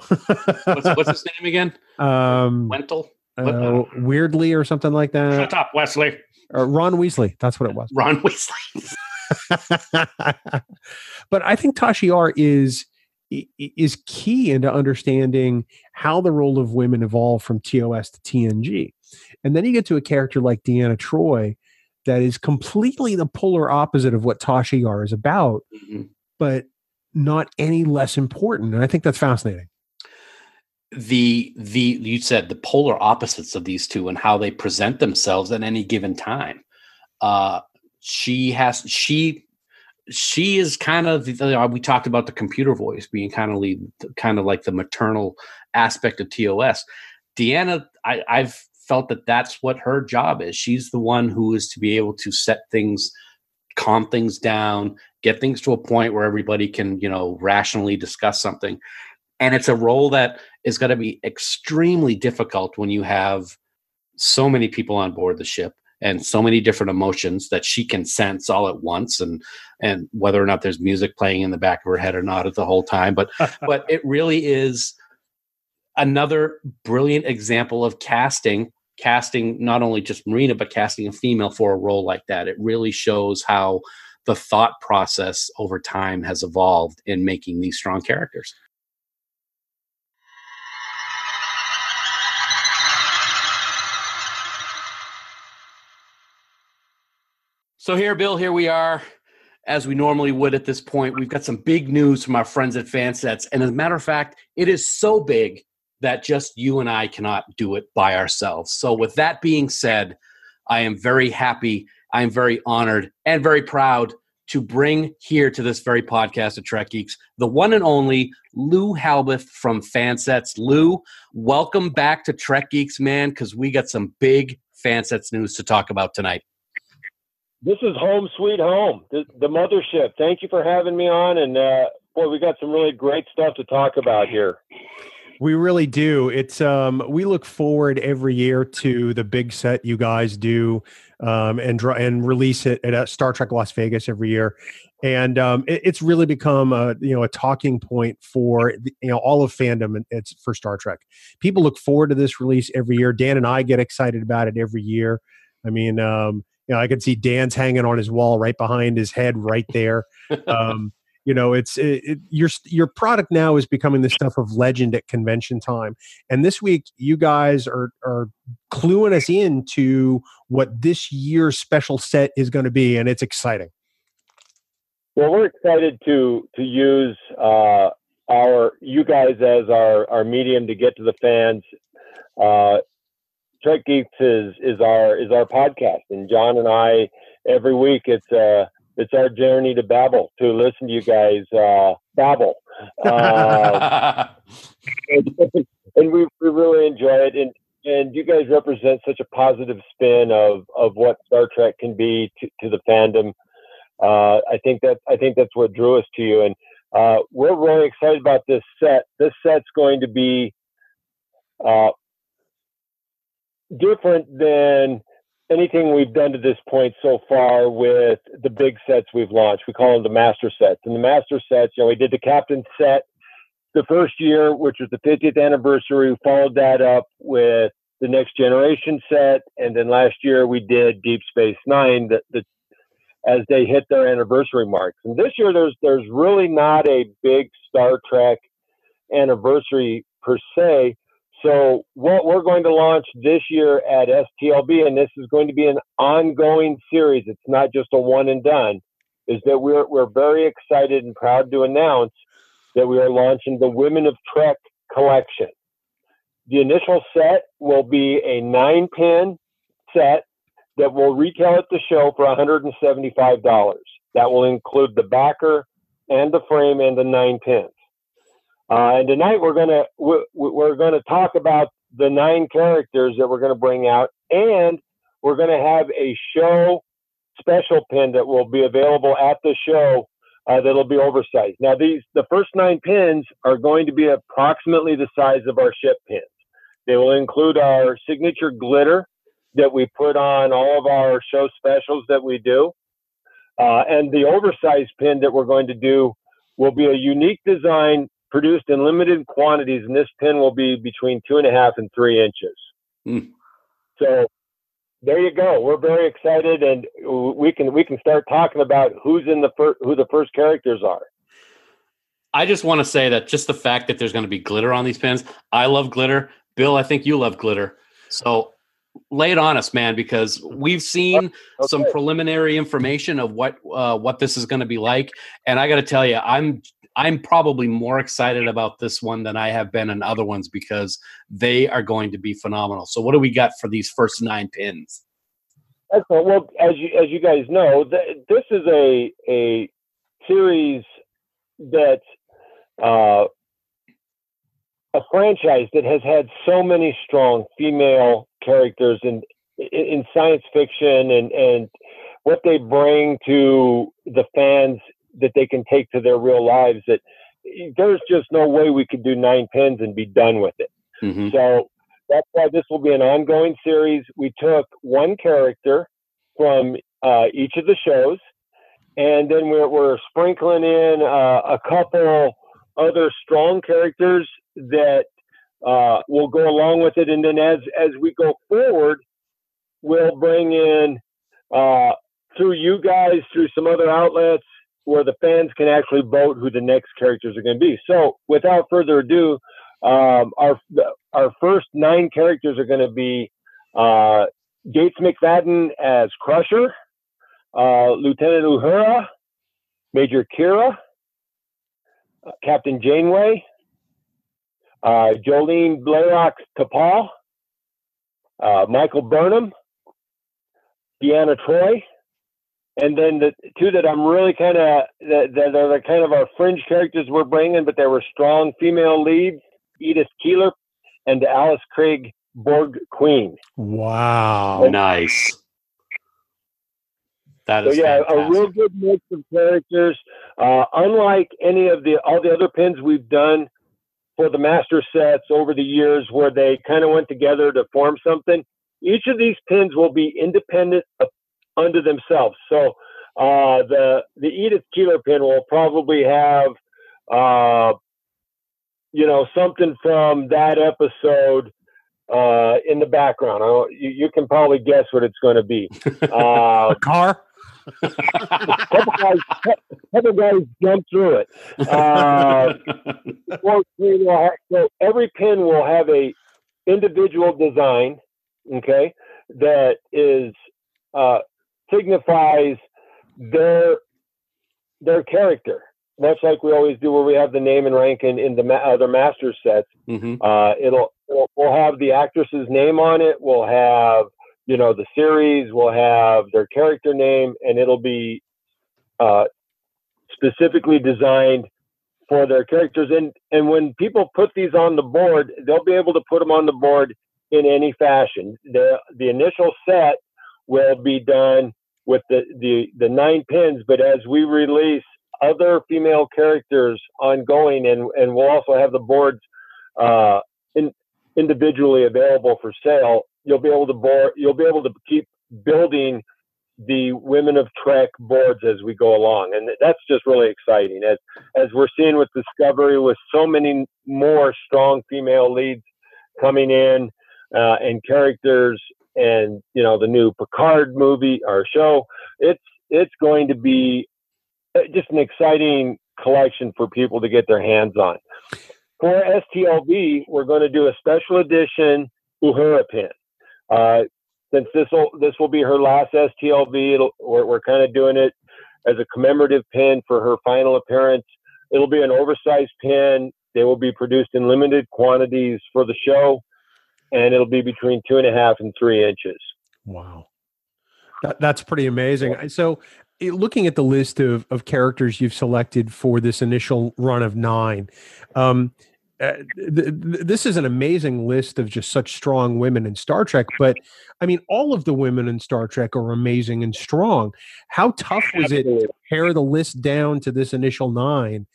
What's, what's his name again? um, Wentel? Uh, weirdly or something like that. Shut up, Wesley. Or Ron Weasley. That's what it was. Ron Weasley. but I think Tasha Yar is is key into understanding how the role of women evolved from TOS to TNG. And then you get to a character like Deanna Troi that is completely the polar opposite of what Tasha Yar is about, Mhm. but not any less important. And I think that's fascinating. The the you said the polar opposites of these two and how they present themselves at any given time uh she has she she is kind of uh, we talked about the computer voice being kind of lead, kind of like the maternal aspect of TOS. Deanna, I, I've felt that that's what her job is. She's the one who is to be able to set things, calm things down, get things to a point where everybody can, you know, rationally discuss something. And it's a role that is going to be extremely difficult when you have so many people on board the ship and so many different emotions that she can sense all at once and and whether or not there's music playing in the back of her head or not at the whole time. But but it really is another brilliant example of casting casting not only just marina but casting a female for a role like that. It really shows how the thought process over time has evolved in making these strong characters So here, Bill, here we are, as we normally would at this point. We've got some big news from our friends at Fansets, and as a matter of fact, it is so big that just you and I cannot do it by ourselves. So, with that being said, I am very happy, I am very honored, and very proud to bring here to this very podcast of Trek Geeks the one and only Lou Halbeth from Fansets. Lou, welcome back to Trek Geeks, man, because we got some big Fansets news to talk about tonight. This is home sweet home, the, the mothership. Thank you for having me on, and uh, boy, we got some really great stuff to talk about here. We really do. It's um we look forward every year to the big set you guys do um and dr- and release it at uh, Star Trek Las Vegas every year. And um it, it's really become a you know a talking point for you know all of fandom and it's for Star Trek. People look forward to this release every year. Dan and I get excited about it every year. I mean um you know I can see Dan's hanging on his wall right behind his head right there. Um you know it's it, it, your your product now is becoming the stuff of legend at convention time and this week you guys are are cluing us into what this year's special set is going to be and it's exciting Well, we're excited to to use uh, our you guys as our our medium to get to the fans. Uh, Trek Geeks is is our is our podcast, and John and I every week it's uh it's our journey to babble to listen to you guys uh, babble, uh, and, and we we really enjoy it, and and you guys represent such a positive spin of of what Star Trek can be to, to the fandom. Uh, I think that I think that's what drew us to you, and uh, we're really excited about this set. This set's going to be uh, different than anything we've done to this point so far with the big sets we've launched. We call them the master sets. And the master sets, you know, we did the captain set the first year, which was the 50th anniversary. We followed that up with the next generation set. And then last year we did Deep Space Nine the, the, as they hit their anniversary marks. And this year there's there's really not a big Star Trek anniversary per se. So what we're going to launch this year at STLV, and this is going to be an ongoing series. It's not just a one and done. Is that we're we're very excited and proud to announce that we are launching the Women of Trek collection. The initial set will be a nine pin set that will retail at the show for $175. That will include the backer and the frame and the nine pins. Uh, and tonight we're gonna we're gonna talk about the nine characters that we're gonna bring out, and we're gonna have a show special pin that will be available at the show uh, that'll be oversized. Now these the first nine pins are going to be approximately the size of our ship pins. They will include our signature glitter that we put on all of our show specials that we do, uh, and the oversized pin that we're going to do will be a unique design produced in limited quantities, and this pin will be between two and a half and three inches. Mm. So there you go. We're very excited, and we can we can start talking about who's in the fir- who the first characters are. I just want to say that just the fact that there's going to be glitter on these pins, I love glitter. Bill, I think you love glitter. So lay it on us, man, because we've seen okay. some preliminary information of what uh, what this is going to be like, and I got to tell you, I'm I'm probably more excited about this one than I have been in other ones because they are going to be phenomenal. So, what do we got for these first nine pins? Excellent. Well, as you as you guys know, th- this is a a series that uh, a franchise that has had so many strong female characters in in science fiction and and what they bring to the fans that they can take to their real lives that there's just no way we could do nine pins and be done with it. Mm-hmm. So that's why this will be an ongoing series. We took one character from uh, each of the shows, and then we're, we're sprinkling in uh, a couple other strong characters that uh, will go along with it. And then as as we go forward, we'll bring in uh, through you guys, through some other outlets, where the fans can actually vote who the next characters are going to be. So, without further ado, um, our our first nine characters are going to be uh, Gates McFadden as Crusher, uh, Lieutenant Uhura, Major Kira, uh, Captain Janeway, uh, Jolene Blalock T'Pol, uh, Michael Burnham, Deanna Troi, and then the two that I'm really kind of that, that are the kind of our fringe characters we're bringing, but they were strong female leads: Edith Keeler and Alice Krige Borg Queen. Wow, nice. That is so yeah, fantastic. a real good mix of characters. Uh, unlike any of the all the other pins we've done for the master sets over the years, where they kind of went together to form something, each of these pins will be independent unto themselves. So uh, the the Edith Keeler pin will probably have uh, you know something from that episode uh, in the background. I, you, you, can probably guess what it's going to be. Uh, a car. couple guys, couple guys jump through it. Uh, so every pin will have a individual design, okay, that is uh, signifies their their character. much like we always do, where we have the name and rank in, in the ma- other master sets. Mm-hmm. Uh, it'll, it'll we'll have the actress's name on it. We'll have you know the series. We'll have their character name, and it'll be uh, specifically designed for their characters. And and when people put these on the board, they'll be able to put them on the board in any fashion. The the initial set will be done with the the, the nine pins, but as we release other female characters ongoing, and and we'll also have the boards uh, in, individually available for sale. You'll be able to board. You'll be able to keep building the women of Trek boards as we go along, and that's just really exciting. As as we're seeing with Discovery, with so many more strong female leads coming in, uh, and characters, and you know the new Picard movie or show, it's it's going to be uh, just an exciting collection for people to get their hands on. For STLV, we're going to do a special edition Uhura pin. Uh, since this will this will be her last STLV, we're, we're kind of doing it as a commemorative pin for her final appearance. It'll be an oversized pin. They will be produced in limited quantities for the show, and it'll be between two and a half and three inches. Wow, that, that's pretty amazing. So, looking at the list of of characters you've selected for this initial run of nine, um, uh, th- th- this is an amazing list of just such strong women in Star Trek. But I mean, all of the women in Star Trek are amazing and strong. How tough was it to pare the list down to this initial nine?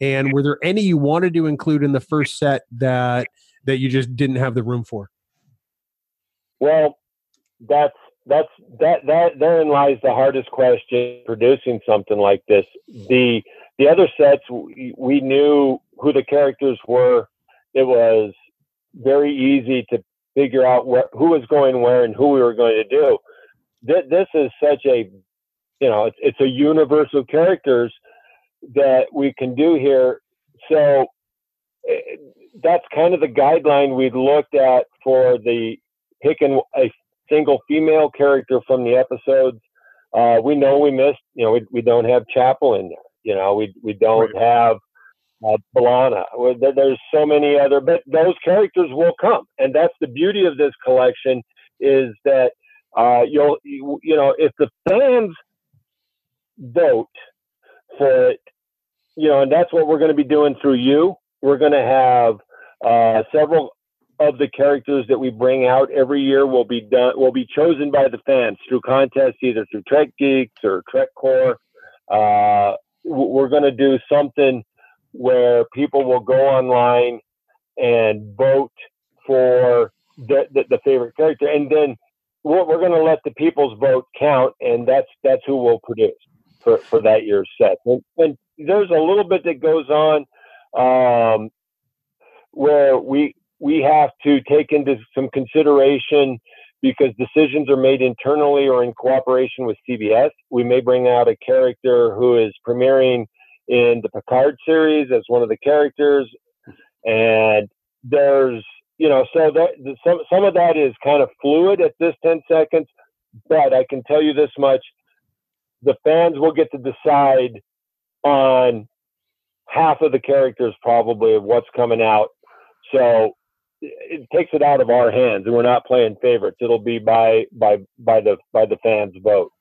And were there any you wanted to include in the first set that that you just didn't have the room for? Well, that's that's that that therein lies the hardest question producing something like this. The the other sets we, knew who the characters were. It was very easy to figure out where, who was going where and who we were going to do. Th- this is such a, you know, it's, it's a universe of characters that we can do here. So that's kind of the guideline we looked at for the picking a single female character from the episodes. Uh, we know we missed, you know, we, we don't have Chapel in there. You know, we we don't have uh. There's so many other, but those characters will come, and that's the beauty of this collection is that uh, you'll you, you know if the fans vote for it, you know, and that's what we're going to be doing through you. We're going to have uh, several of the characters that we bring out every year will be done will be chosen by the fans through contests either through Trek Geeks or Trek Core. Uh, we're going to do something where people will go online and vote for the, the, the favorite character, and then we're, we're going to let the people's vote count, and that's that's who we'll produce for, for that year's set. And, and there's a little bit that goes on um, where we we have to take into some consideration because decisions are made internally or in cooperation with CBS. We may bring out a character who is premiering in the Picard series as one of the characters, and there's you know so that some some of that is kind of fluid at this 10 seconds, but I can tell you this much: the fans will get to decide on half of the characters probably of what's coming out. So it takes it out of our hands and we're not playing favorites. It'll be by by by the by the fans vote.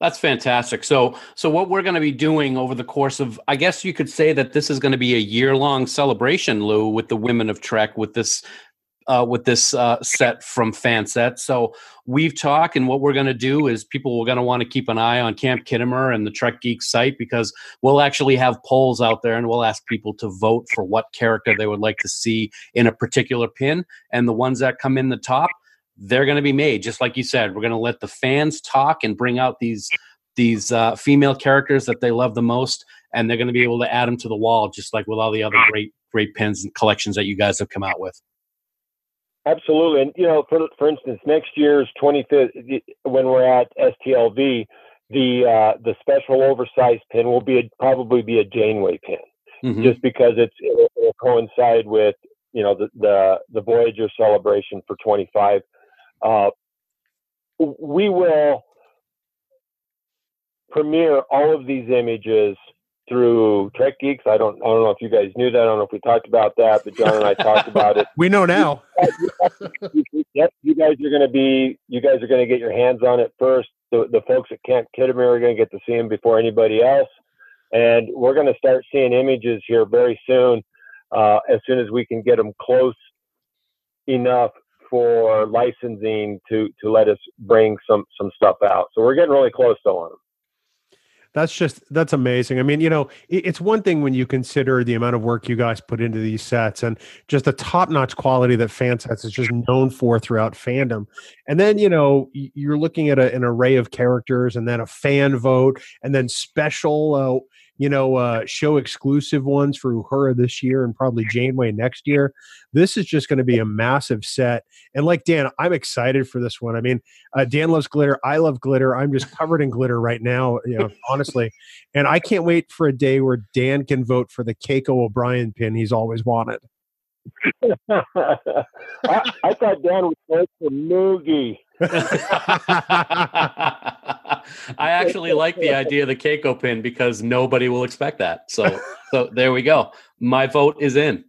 That's fantastic. So so what we're going to be doing over the course of i guess you could say that this is going to be a year long celebration lou with the women of trek with this uh, with this uh, set from Fansets. So we've talked, and what we're going to do is people are going to want to keep an eye on Camp Khitomer and the Trek Geek site because we'll actually have polls out there, and we'll ask people to vote for what character they would like to see in a particular pin, and the ones that come in the top, they're going to be made. Just like you said, we're going to let the fans talk and bring out these these uh, female characters that they love the most, and they're going to be able to add them to the wall, just like with all the other great great pins and collections that you guys have come out with. Absolutely, and you know, for for instance, next year's 25th, when we're at STLV, the uh, the special oversized pin will be a, probably be a Janeway pin, mm-hmm. just because it's it will coincide with you know the the, the Voyager celebration for 25. Uh, we will premiere all of these images through Trek Geeks. I don't I don't know if you guys knew that. I don't know if we talked about that, but John and I talked about it. We know now. yep, you guys are going to be you guys are going to get your hands on it first. The the folks at Camp Khitomer are going to get to see them before anybody else, and we're going to start seeing images here very soon. Uh, as soon as we can get them close enough for licensing to to let us bring some some stuff out. So we're getting really close though on them. That's just that's amazing. I mean, you know, it's one thing when you consider the amount of work you guys put into these sets and just the top-notch quality that Fansets is just known for throughout fandom. And then, you know, you're looking at a, an array of characters and then a fan vote and then special uh, you know, uh, show exclusive ones for Uhura this year and probably Janeway next year. This is just going to be a massive set. And like Dan, I'm excited for this one. I mean, uh, Dan loves glitter. I love glitter. I'm just covered in glitter right now, you know, honestly. And I can't wait for a day where Dan can vote for the Keiko O'Brien pin he's always wanted. I, I, thought Dan would vote for Moogie. I actually like the idea of the Keiko pin because nobody will expect that. So, so there we go. My vote is in.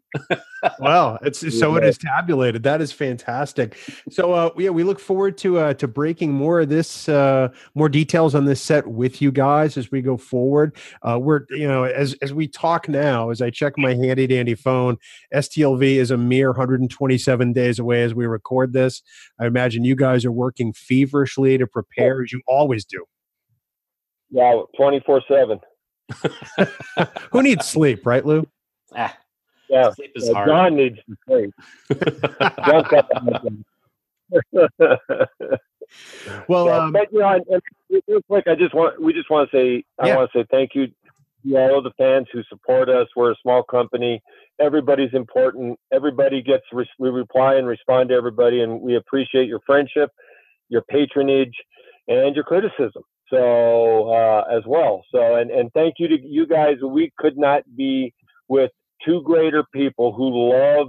well, it's so it is tabulated. That is fantastic. So, uh, yeah, we look forward to uh, to breaking more of this, uh, more details on this set with you guys as we go forward. Uh, we're, you know, as as we talk now, as I check my handy dandy phone, STLV is a mere 127 days away as we record this. I imagine you guys are working feverishly to prepare as you always do. Yeah, 24 seven. Who needs sleep, right, Lou? Ah, yeah, sleep is hard. John needs to sleep. well, yeah, um, but you know, and, and real quick, I just want we just want to say I yeah. want to say thank you to all of the fans who support us. We're a small company. Everybody's important. Everybody gets we reply and respond to everybody, and we appreciate your friendship, your patronage, and your criticism so uh, as well. So and and thank you to you guys. We could not be with two greater people who love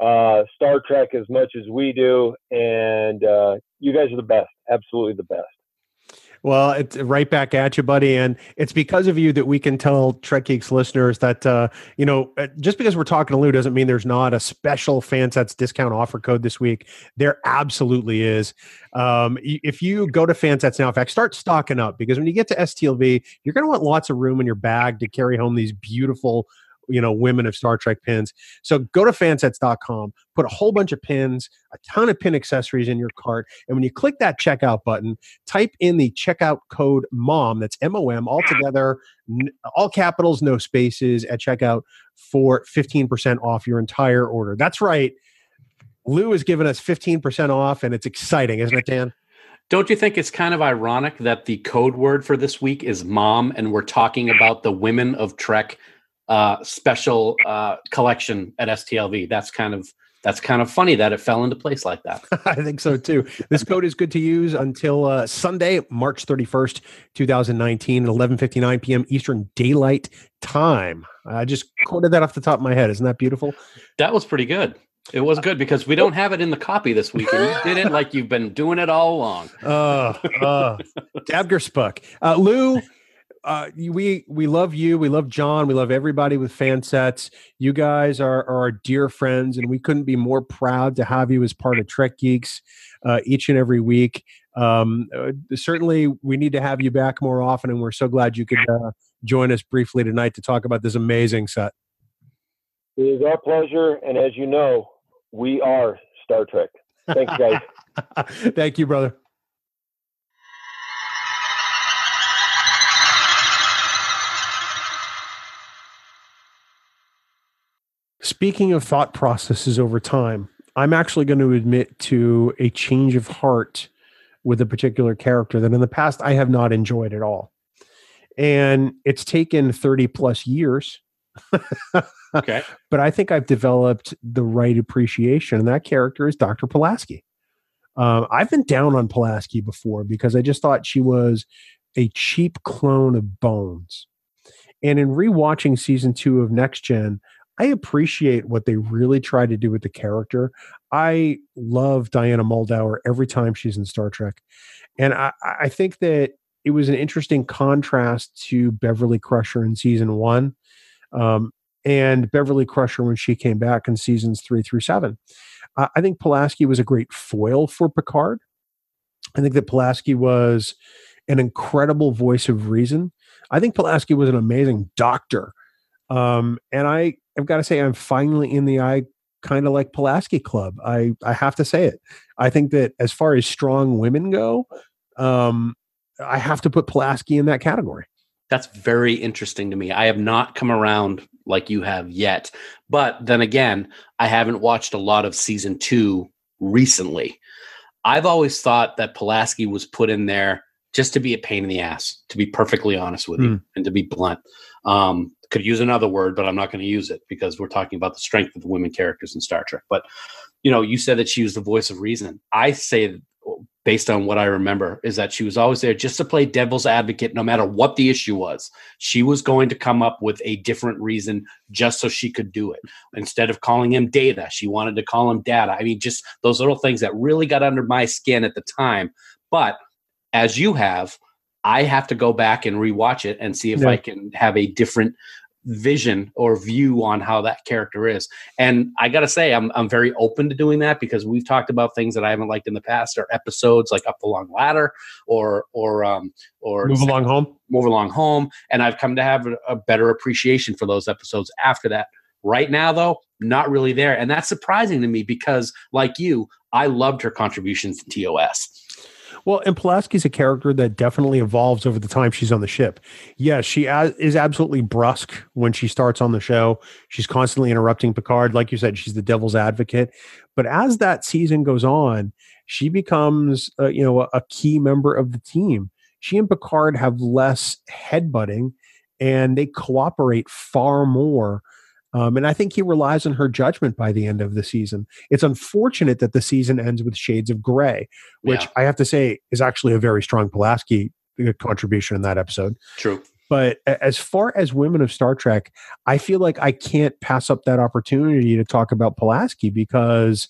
uh, Star Trek as much as we do, and uh, you guys are the best. Absolutely the best. Well, it's right back at you, buddy. And it's because of you that we can tell Trek Geeks listeners that, uh, you know, uh, just because we're talking to Lou doesn't mean there's not a special Fansets discount offer code this week. There absolutely is. Um, if you go to Fansets now, in fact, start stocking up because when you get to STLV, you're going to want lots of room in your bag to carry home these beautiful you know women of Star Trek pins. So go to fansets.com, put a whole bunch of pins, a ton of pin accessories in your cart, and when you click that checkout button, type in the checkout code MOM. That's M O M all together, all capitals, no spaces at checkout for 15% off your entire order. That's right. Lou has given us 15% off, and it's exciting, isn't it, Dan? Don't you think it's kind of ironic that the code word for this week is mom, and we're talking about the women of Trek uh, special uh, collection at STLV. That's kind of that's kind of funny that it fell into place like that. I think so too. This code is good to use until uh, Sunday, March 31st, 2019 at 11:59 p.m. Eastern Daylight Time. I just quoted that off the top of my head. Isn't that beautiful? That was pretty good. It was good because we don't have it in the copy this week, and you did it like you've been doing it all along. Uh, uh, Dabger Spuck. Uh, Lou, uh, we we love you. We love John. We love everybody with Fansets. You guys are, are our dear friends, and we couldn't be more proud to have you as part of Trek Geeks uh, each and every week. Um, uh, certainly, we need to have you back more often, and we're so glad you could uh, join us briefly tonight to talk about this amazing set. It is our pleasure, and as you know, we are Star Trek. Thanks, guys. Thank you, brother. Speaking of thought processes over time, I'm actually going to admit to a change of heart with a particular character that in the past I have not enjoyed at all. And it's taken 30 plus years. okay. But I think I've developed the right appreciation. And that character is Dr. Pulaski. Um, I've been down on Pulaski before because I just thought she was a cheap clone of Bones. And in rewatching season two of Next Gen, I appreciate what they really try to do with the character. I love Diana Muldaur every time she's in Star Trek. And I, I think that it was an interesting contrast to Beverly Crusher in season one, um, and Beverly Crusher when she came back in seasons three through seven. Uh, I think Pulaski was a great foil for Picard. I think that Pulaski was an incredible voice of reason. I think Pulaski was an amazing doctor. Um, and I, I've got to say, I'm finally in the eye kind of like Pulaski Club. I, I have to say it. I think that as far as strong women go, um, I have to put Pulaski in that category. That's very interesting to me. I have not come around like you have yet. But then again, I haven't watched a lot of season two recently. I've always thought that Pulaski was put in there just to be a pain in the ass, to be perfectly honest with you, mm. and to be blunt. Um, could use another word, but I'm not going to use it because we're talking about the strength of the women characters in Star Trek. But you know, you said that she was the voice of reason. I say, based on what I remember, is that she was always there just to play devil's advocate, no matter what the issue was. She was going to come up with a different reason just so she could do it. Instead of calling him Data, she wanted to call him Data. I mean, just those little things that really got under my skin at the time. But as you have, I have to go back and rewatch it and see if yeah. I can have a different vision or view on how that character is. And I got to say, I'm, I'm very open to doing that because we've talked about things that I haven't liked in the past or episodes like Up the Long Ladder or, or, um, or Move Along Home. Move Along Home. And I've come to have a, a better appreciation for those episodes after that. Right now, though, not really there. And that's surprising to me because, like you, I loved her contributions to TOS. Well, and Pulaski's a character that definitely evolves over the time she's on the ship. Yes, she is absolutely brusque when she starts on the show. She's constantly interrupting Picard. Like you said, she's the devil's advocate. But as that season goes on, she becomes, uh, you know, a, a key member of the team. She and Picard have less headbutting and they cooperate far more um, and I think he relies on her judgment by the end of the season. It's unfortunate that the season ends with Shades of Grey, which yeah. I have to say is actually a very strong Pulaski uh, contribution in that episode. True. But as far as women of Star Trek, I feel like I can't pass up that opportunity to talk about Pulaski because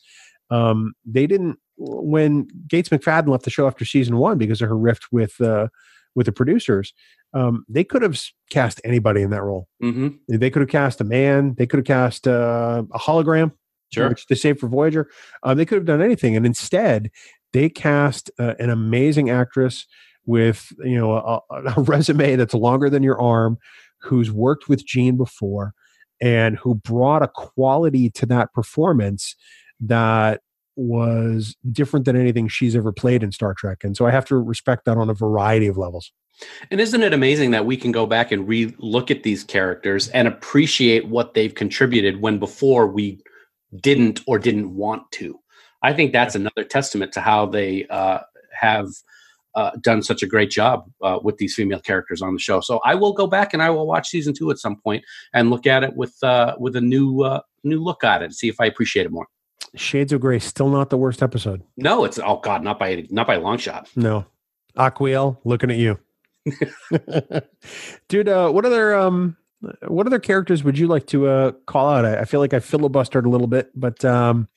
um, they didn't when Gates McFadden left the show after season one because of her rift with uh, with the producers um, they could have cast anybody in that role. Mm-hmm. They could have cast a man. They could have cast uh, a hologram. Sure. Which they saved for Voyager. Um, they could have done anything, and instead they cast uh, an amazing actress with you know a, a resume that's longer than your arm, who's worked with Gene before, and who brought a quality to that performance that was different than anything she's ever played in Star Trek. And so I have to respect that on a variety of levels. And isn't it amazing that we can go back and re look at these characters and appreciate what they've contributed when before we didn't or didn't want to? I think that's another testament to how they uh, have uh, done such a great job uh, with these female characters on the show. So I will go back and I will watch season two at some point and look at it with uh, with a new uh, new look at it and see if I appreciate it more. Shades of Grey still not the worst episode. No, it's oh god, not by not by a long shot. No, Aquiel, looking at you. Dude, uh, what other um, what other characters would you like to uh, call out? I, I feel like I filibustered a little bit, but um,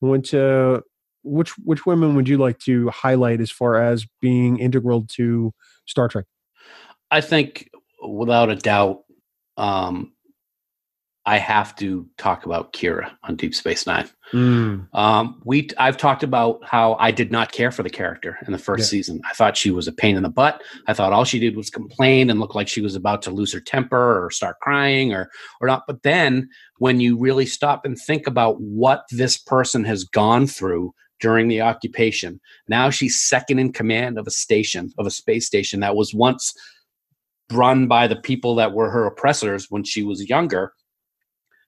which uh, which which women would you like to highlight as far as being integral to Star Trek? I think, without a doubt, um, I have to talk about Kira on Deep Space Nine. Mm. Um, we I've talked about how I did not care for the character in the first yeah. season. I thought she was a pain in the butt. I thought all she did was complain and look like she was about to lose her temper or start crying or or not. But then when you really stop and think about what this person has gone through during the occupation, now she's second in command of a station of a space station that was once run by the people that were her oppressors when she was younger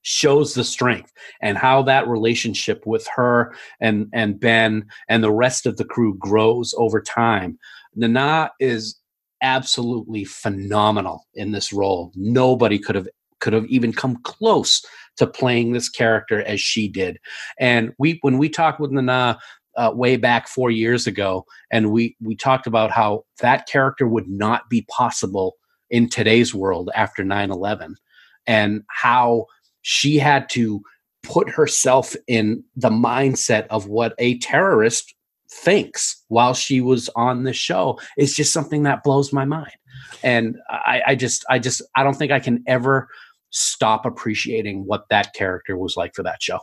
shows the strength and how that relationship with her and and Ben and the rest of the crew grows over time. Nana is absolutely phenomenal in this role. Nobody could have could have even come close to playing this character as she did. And we when we talked with Nana uh, way back four years ago, and we we talked about how that character would not be possible in today's world after 9-11 and how she had to put herself in the mindset of what a terrorist thinks while she was on the show is just something that blows my mind. And I, I just, I just, I don't think I can ever stop appreciating what that character was like for that show.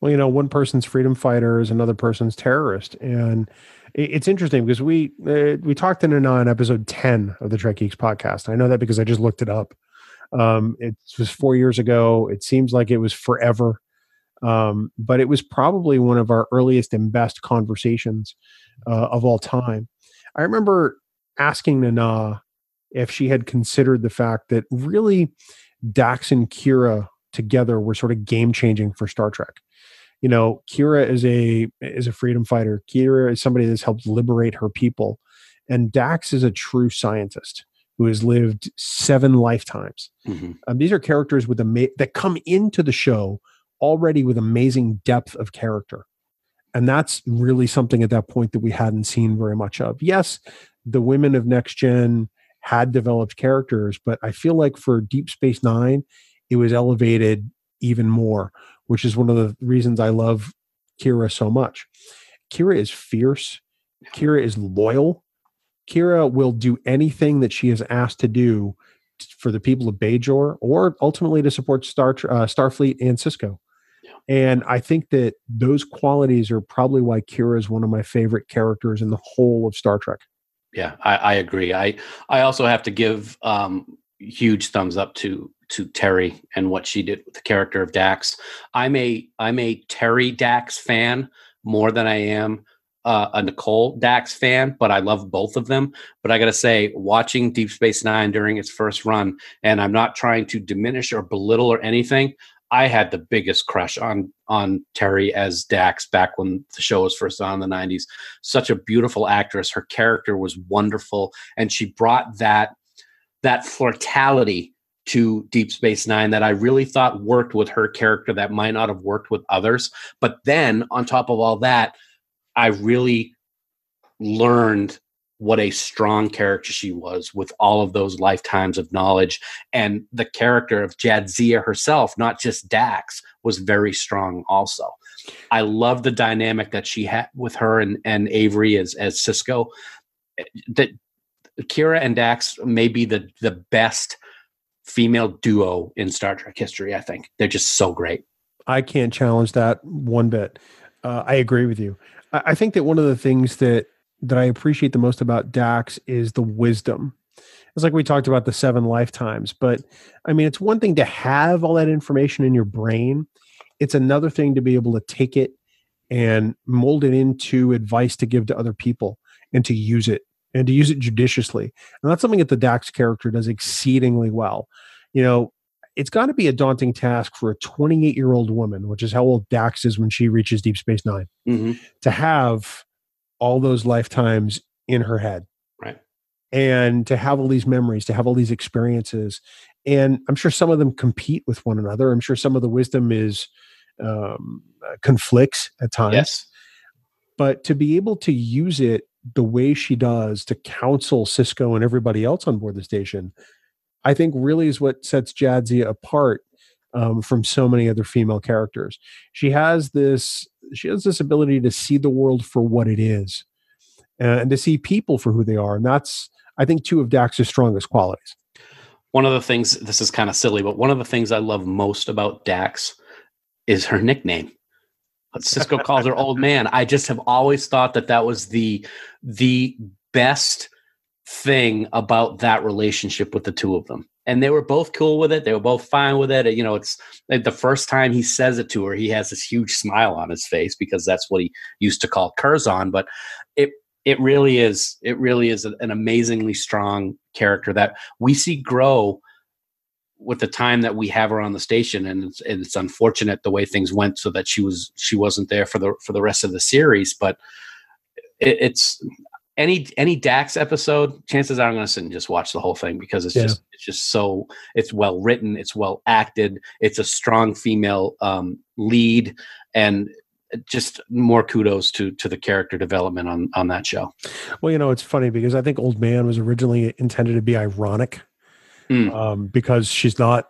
Well, you know, one person's freedom fighter is another person's terrorist, and it's interesting because we uh, we talked in on episode ten of the Trek Geeks podcast. I know that because I just looked it up. Um, it was four years ago. It seems like it was forever, um, but it was probably one of our earliest and best conversations uh, of all time. I remember asking Nana if she had considered the fact that really Dax and Kira together were sort of game changing for Star Trek. You know, Kira is a is a freedom fighter. Kira is somebody that's helped liberate her people, and Dax is a true scientist who has lived seven lifetimes. Mm-hmm. Um, these are characters with ama- that come into the show already with amazing depth of character, and that's really something at that point that we hadn't seen very much of. Yes, the women of next gen had developed characters, but I feel like for Deep Space Nine, it was elevated even more, which is one of the reasons I love Kira so much. Kira is fierce. Kira is loyal. Kira will do anything that she is asked to do for the people of Bajor or ultimately to support Star uh, Starfleet and Sisko. And I think that those qualities are probably why Kira is one of my favorite characters in the whole of Star Trek. Yeah, I, I agree. I I also have to give um, huge thumbs up to to Terry and what she did with the character of Dax. I'm a I'm a Terry Dax fan more than I am uh, a Nicole Dax fan, but I love both of them. But I got to say, watching Deep Space Nine during its first run, and I'm not trying to diminish or belittle or anything. I had the biggest crush on on Terry as Dax back when the show was first on in the 90s. Such a beautiful actress. Her character was wonderful and she brought that that flirtality to Deep Space 9 that I really thought worked with her character that might not have worked with others. But then on top of all that, I really learned what a strong character she was with all of those lifetimes of knowledge. And the character of Jadzia herself, not just Dax, was very strong also. I love the dynamic that she had with her and, and Avery as, as Sisko. That Kira and Dax may be the, the best female duo in Star Trek history, I think. They're just so great. I can't challenge that one bit. Uh, I agree with you. I, think that one of the things that that I appreciate the most about Dax is the wisdom. It's like we talked about the seven lifetimes, but I mean, it's one thing to have all that information in your brain. It's another thing to be able to take it and mold it into advice to give to other people and to use it and to use it judiciously. And that's something that the Dax character does exceedingly well. You know, it's got to be a daunting task for a 28 year old woman, which is how old Dax is when she reaches Deep Space 9 mm-hmm. to have all those lifetimes in her head. Right. And to have all these memories, to have all these experiences. And I'm sure some of them compete with one another. I'm sure some of the wisdom is um, uh, conflicts at times. Yes. But to be able to use it the way she does to counsel Sisko and everybody else on board the station, I think really is what sets Jadzia apart um, from so many other female characters. She has this she has this ability to see the world for what it is, and to see people for who they are, and that's I think two of Dax's strongest qualities. One of the things this is kind of silly, but one of the things I love most about Dax is her nickname. Sisko calls her old man. I just have always thought that that was the the best thing about that relationship with the two of them and they were both cool with it. They were both fine with it. You know, it's like the first time he says it to her, he has this huge smile on his face because that's what he used to call Curzon. But it it really is it really is an amazingly strong character that we see grow with the time that we have her on the station and it's, and it's unfortunate the way things went so that she was she wasn't there for the for the rest of the series but it, it's any any Dax episode, chances are I'm going to sit and just watch the whole thing because it's yeah. just it's just so it's well written, it's well acted, it's a strong female um, lead, and just more kudos to to the character development on on that show. Well, you know, it's funny because I think Old Man was originally intended to be ironic, mm. um, because she's not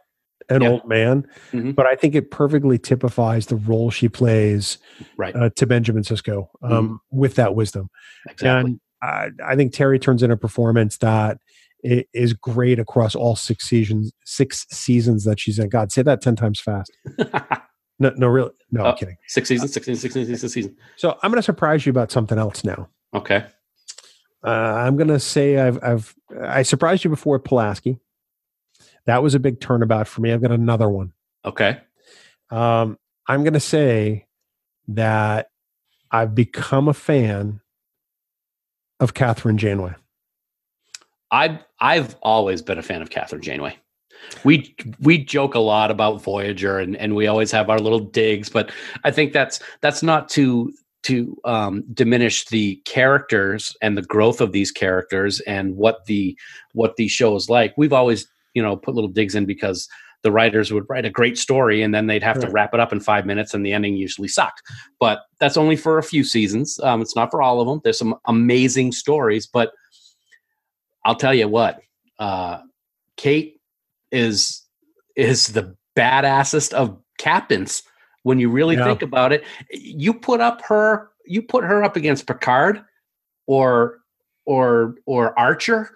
an Yeah. old man, Mhm. but I think it perfectly typifies the role she plays Right. uh, to Benjamin Sisko um, with that wisdom. exactly. And I, I think Terry turns in a performance that is great across all six seasons. Six seasons that she's in. God, say that ten times fast. No, no, really. No, I'm Oh. kidding. six seasons, six seasons, six seasons, six seasons. So I'm going to surprise you about something else now. Okay. Uh, I'm going to say I've I've I surprised you before Pulaski. That was a big turnabout for me. I've got another one. Okay. Um, I'm going to say that I've become a fan of Kathryn Janeway. I've I've always been a fan of Kathryn Janeway. We we joke a lot about Voyager and, and we always have our little digs, but I think that's that's not to to um, diminish the characters and the growth of these characters and what the what the show is like. We've always you know put little digs in because the writers would write a great story and then they'd have to wrap it up in five minutes and the ending usually sucked. But that's only for a few seasons. Um, it's not for all of them. There's some amazing stories, but I'll tell you what, uh, Kate is is the badassest of captains. When you really Yeah. think about it, you put up her, you put her up against Picard, or or or Archer.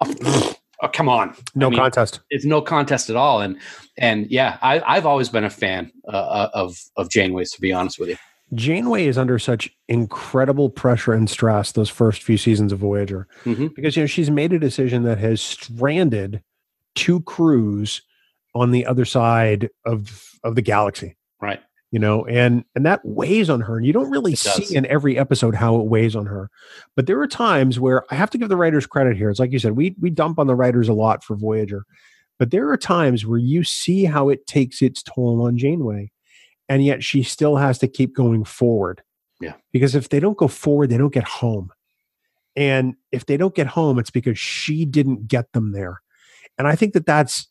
Oh, come on, No I mean, contest. it's no contest at all. And and yeah, I, I've always been a fan uh, of of Janeway's. To be honest with you, Janeway is under such incredible pressure and stress those first few seasons of Voyager Mhm. because you know she's made a decision that has stranded two crews on the other side of of the galaxy. right? You know and and that weighs on her and you don't really see in every episode how it weighs on her but there are times where i have to give the writers credit here it's like you said we we dump on the writers a lot for voyager but there are times where you see how it takes its toll on janeway and yet she still has to keep going forward Yeah. because if they don't go forward they don't get home and if they don't get home it's because she didn't get them there and i think that that's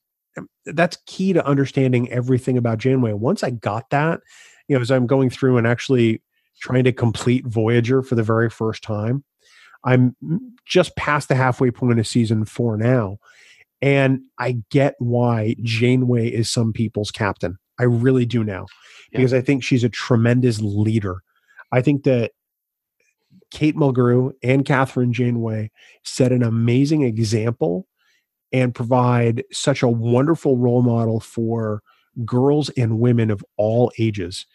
that's key to understanding everything about Janeway. Once I got that, you know, as I'm going through and actually trying to complete Voyager for the very first time, I'm just past the halfway point of season four now. And I get why Janeway is some people's captain. I really do now Yeah. because I think she's a tremendous leader. I think that Kate Mulgrew and Kathryn Janeway set an amazing example and provide such a wonderful role model for girls and women of all ages.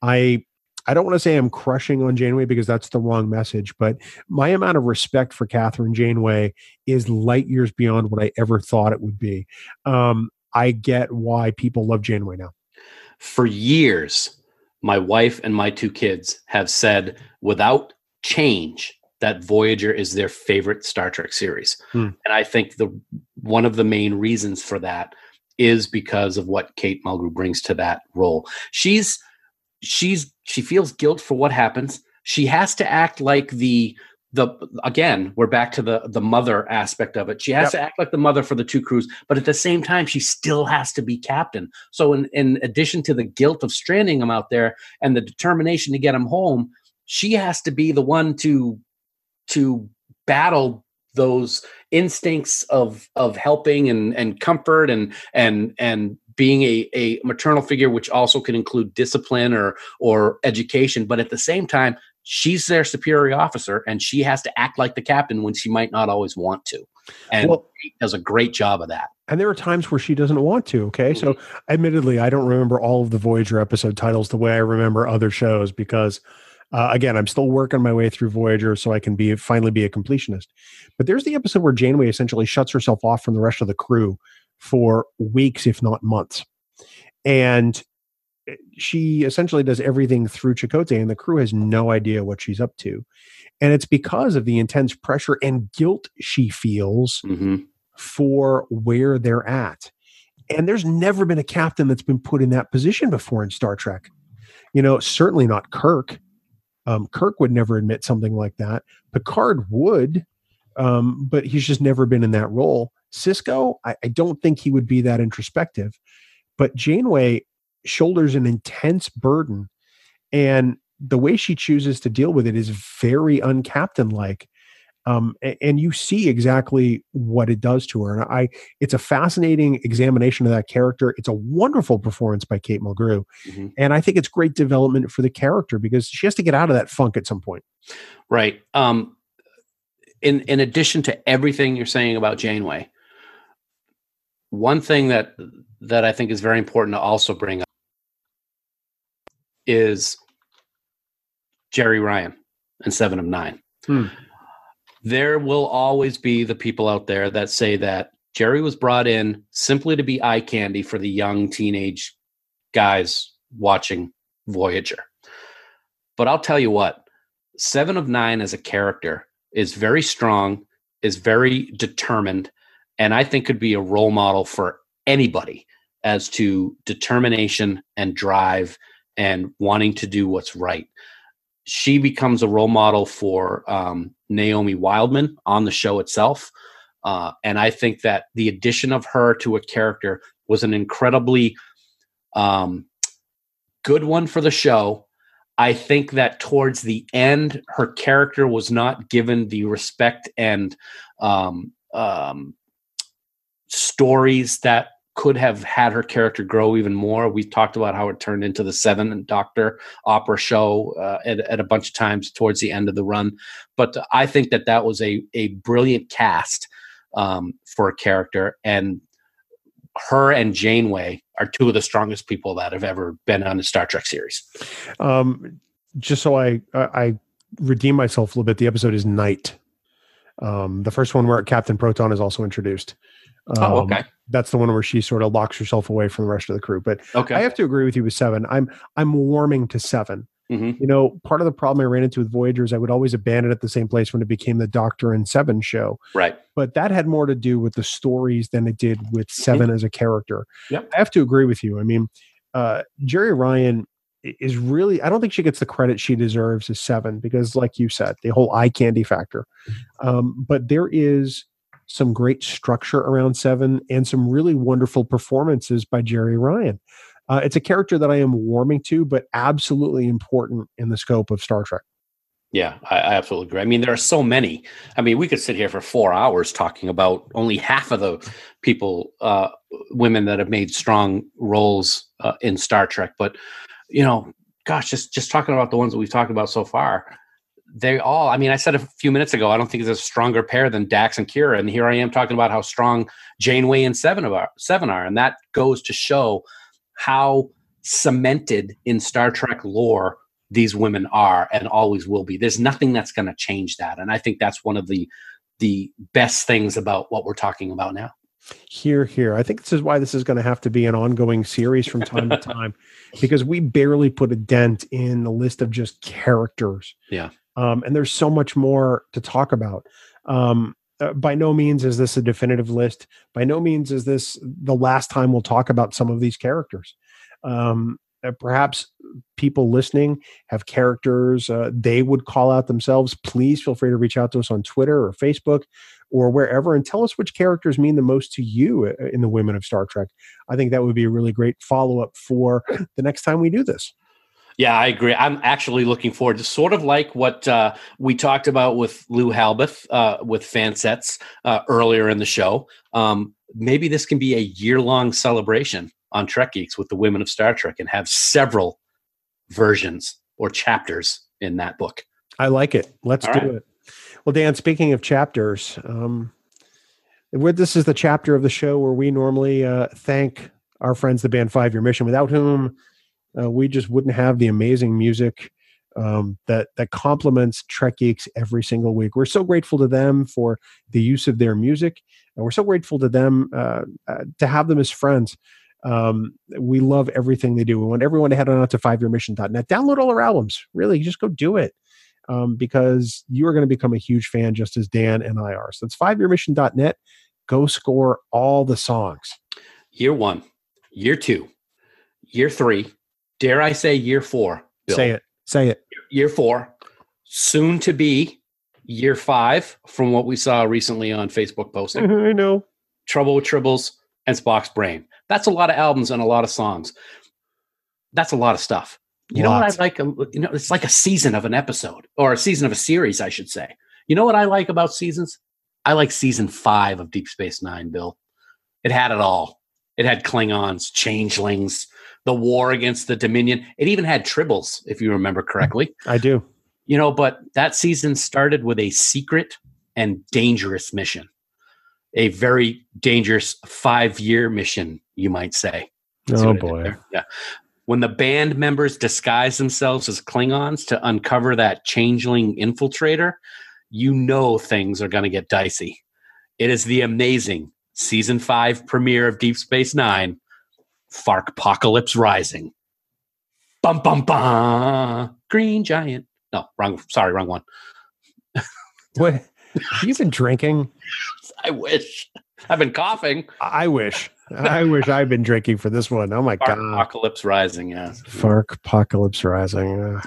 I I don't want to say I'm crushing on Janeway because that's the wrong message, but my amount of respect for Kathryn Janeway is light years beyond what I ever thought it would be. Um, I get why people love Janeway now. for years, my wife and my two kids have said without change that Voyager is their favorite Star Trek series. Hmm. And I think the one of the main reasons for that is because of what Kate Mulgrew brings to that role. She's she's she feels guilt for what happens. She has to act like the the again, we're back to the the mother aspect of it. She has Yep. to act like the mother for the two crews, but at the same time, she still has to be captain. So, in, in addition to the guilt of stranding him out there and the determination to get him home, she has to be the one to to battle those instincts of of helping and and comfort and and and being a, a maternal figure which also can include discipline or or education but at the same time she's their superior officer and she has to act like the captain when she might not always want to and Well- does a great job of that And there are times where she doesn't want to. Okay. So, admittedly, I don't remember all of the Voyager episode titles the way I remember other shows because, uh, again, I'm still working my way through Voyager so I can be finally be a completionist. But there's the episode where Janeway essentially shuts herself off from the rest of the crew for weeks, if not months. And eh, she essentially does everything through Chakotay, and the crew has no idea what she's up to. And it's because of the intense pressure and guilt she feels hmm for where they're at. And there's never been a captain that's been put in that position before in Star Trek. You know, certainly not Kirk. Um, Kirk would never admit something like that. Picard would, um, but he's just never been in that role. Sisko, I, I don't think he would be that introspective. But Janeway shoulders an intense burden. And the way she chooses to deal with it is very uncaptain like. Um, and you see exactly what it does to her. And I, it's a fascinating examination of that character. It's a wonderful performance by Kate Mulgrew, mm-hmm. and I think it's great development for the character because she has to get out of that funk at some point. Right. Um, in in addition to everything you're saying about Janeway, one thing that that I think is very important to also bring up is Jeri Ryan and Seven of Nine. Hmm there will always be the people out there that say that Jeri was brought in simply to be eye candy for the young teenage guys watching Voyager. But I'll tell you what, Seven of Nine as a character is very strong, is very determined, and I think could be a role model for anybody as to determination and drive and wanting to do what's right she becomes a role model for um, Naomi Wildman on the show itself. Uh, and I think that the addition of her to a character was an incredibly um, good one for the show. I think that towards the end, her character was not given the respect and um, um stories that could have had her character grow even more. We've talked about how it turned into the Seven Doctor opera show uh, at, at, a bunch of times towards the end of the run. But I think that that was a, a brilliant cast um, for a character. And her and Janeway are two of the strongest people that have ever been on a Star Trek series. Um, just so I, I redeem myself a little bit, the episode is Night. Um, the first one where Captain Proton is also introduced. Oh, um, oh, okay. That's the one where she sort of locks herself away from the rest of the crew. But okay. I have to agree with you with seven. I'm I'm warming to 7 mm-hmm. You know, part of the problem I ran into with Voyagers, I would always abandon at the same place when it became the Doctor and Seven show. Right. But that had more to do with the stories than it did with mm-hmm. 7 mm-hmm. as a character. Yep. I have to agree with you. I mean, uh, Jeri Ryan is really I don't think she gets the credit she deserves as seven because, like you said, the whole eye candy factor. Mm-hmm. Um, but there is some great structure around Seven, and some really wonderful performances by Jeri Ryan. Uh, it's a character that I am warming to, but absolutely important in the scope of Star Trek. Yeah, I, I, absolutely agree. I mean, there are so many. I mean, we could sit here for four hours talking about only half of the people, uh, women that have made strong roles uh, in Star Trek. But you know, gosh, just just talking about the ones that we've talked about so far, they all i mean i said a few minutes ago i don't think it's a stronger pair than dax and kira. And here i am talking about how strong janeway and seven are seven are. And that goes to show how cemented in star trek lore these women are and always will be. There's nothing that's going to change that. And i think that's one of the the best things about what we're talking about now. Here here. I think this is why this is going to have to be an ongoing series from time to time because we barely put a dent in the list of just characters. Yeah um, and there's so much more to talk about. Um, uh, by no means is this a definitive list. By no means is this the last time we'll talk about some of these characters. Um, uh, perhaps people listening have characters uh, they would call out themselves. Please feel free to reach out to us on Twitter or Facebook or wherever and tell us which characters mean the most to you uh, in the women of Star Trek. I think that would be a really great follow up for the next time we do this. Yeah, I agree. I'm actually looking forward to sort of like what uh, we talked about with Lou Halbeth uh, with Fansets uh, earlier in the show. Um, maybe this can be a year long celebration on Trek Geeks with the women of Star Trek and have several versions or chapters in that book. I like it. Let's All do right. it. Well, Dan, speaking of chapters, um, this is the chapter of the show where we normally uh, thank our friends, the band Five Year Mission, without whom uh, we just wouldn't have the amazing music um, that that complements Trek Geeks every single week. We're so grateful to them for the use of their music, and we're so grateful to them uh, uh, to have them as friends. Um, we love everything they do. We want everyone to head on out to fiveyearmission.net, download all our albums. Really, just go do it um, because you are going to become a huge fan, just as Dan and I are. So it's fiveyearmission.net. Go score all the songs. Year one, year two, year three, dare I say year four? Bill. Say it. Say it. Year four, soon to be year five, from what we saw recently on Facebook posting. I know. Trouble with Tribbles and Spock's Brain. That's a lot of albums and a lot of songs. That's a lot of stuff. You know what I like? You know, it's like a season of an episode or a season of a series, I should say. You know what I like about seasons? I like season five of Deep Space Nine, Bill. It had it all. It had Klingons, changelings, the war against the Dominion. It even had tribbles, if you remember correctly. I do. You know, but that season started with a secret and dangerous mission, a very dangerous five year mission, you might say. See Oh what I did boy. Yeah. When the band members disguise themselves as Klingons to uncover that changeling infiltrator, you know things are going to get dicey. It is the amazing season five premiere of Deep Space Nine, Fark Apocalypse Rising. Bum bum bum. Green Giant. No, wrong. Sorry, wrong one. What? You been drinking? I wish. I've been coughing. I wish. I wish I'd been drinking for this one. Oh my Fark god. Apocalypse Rising. Yeah. Fark Apocalypse Rising. Uh,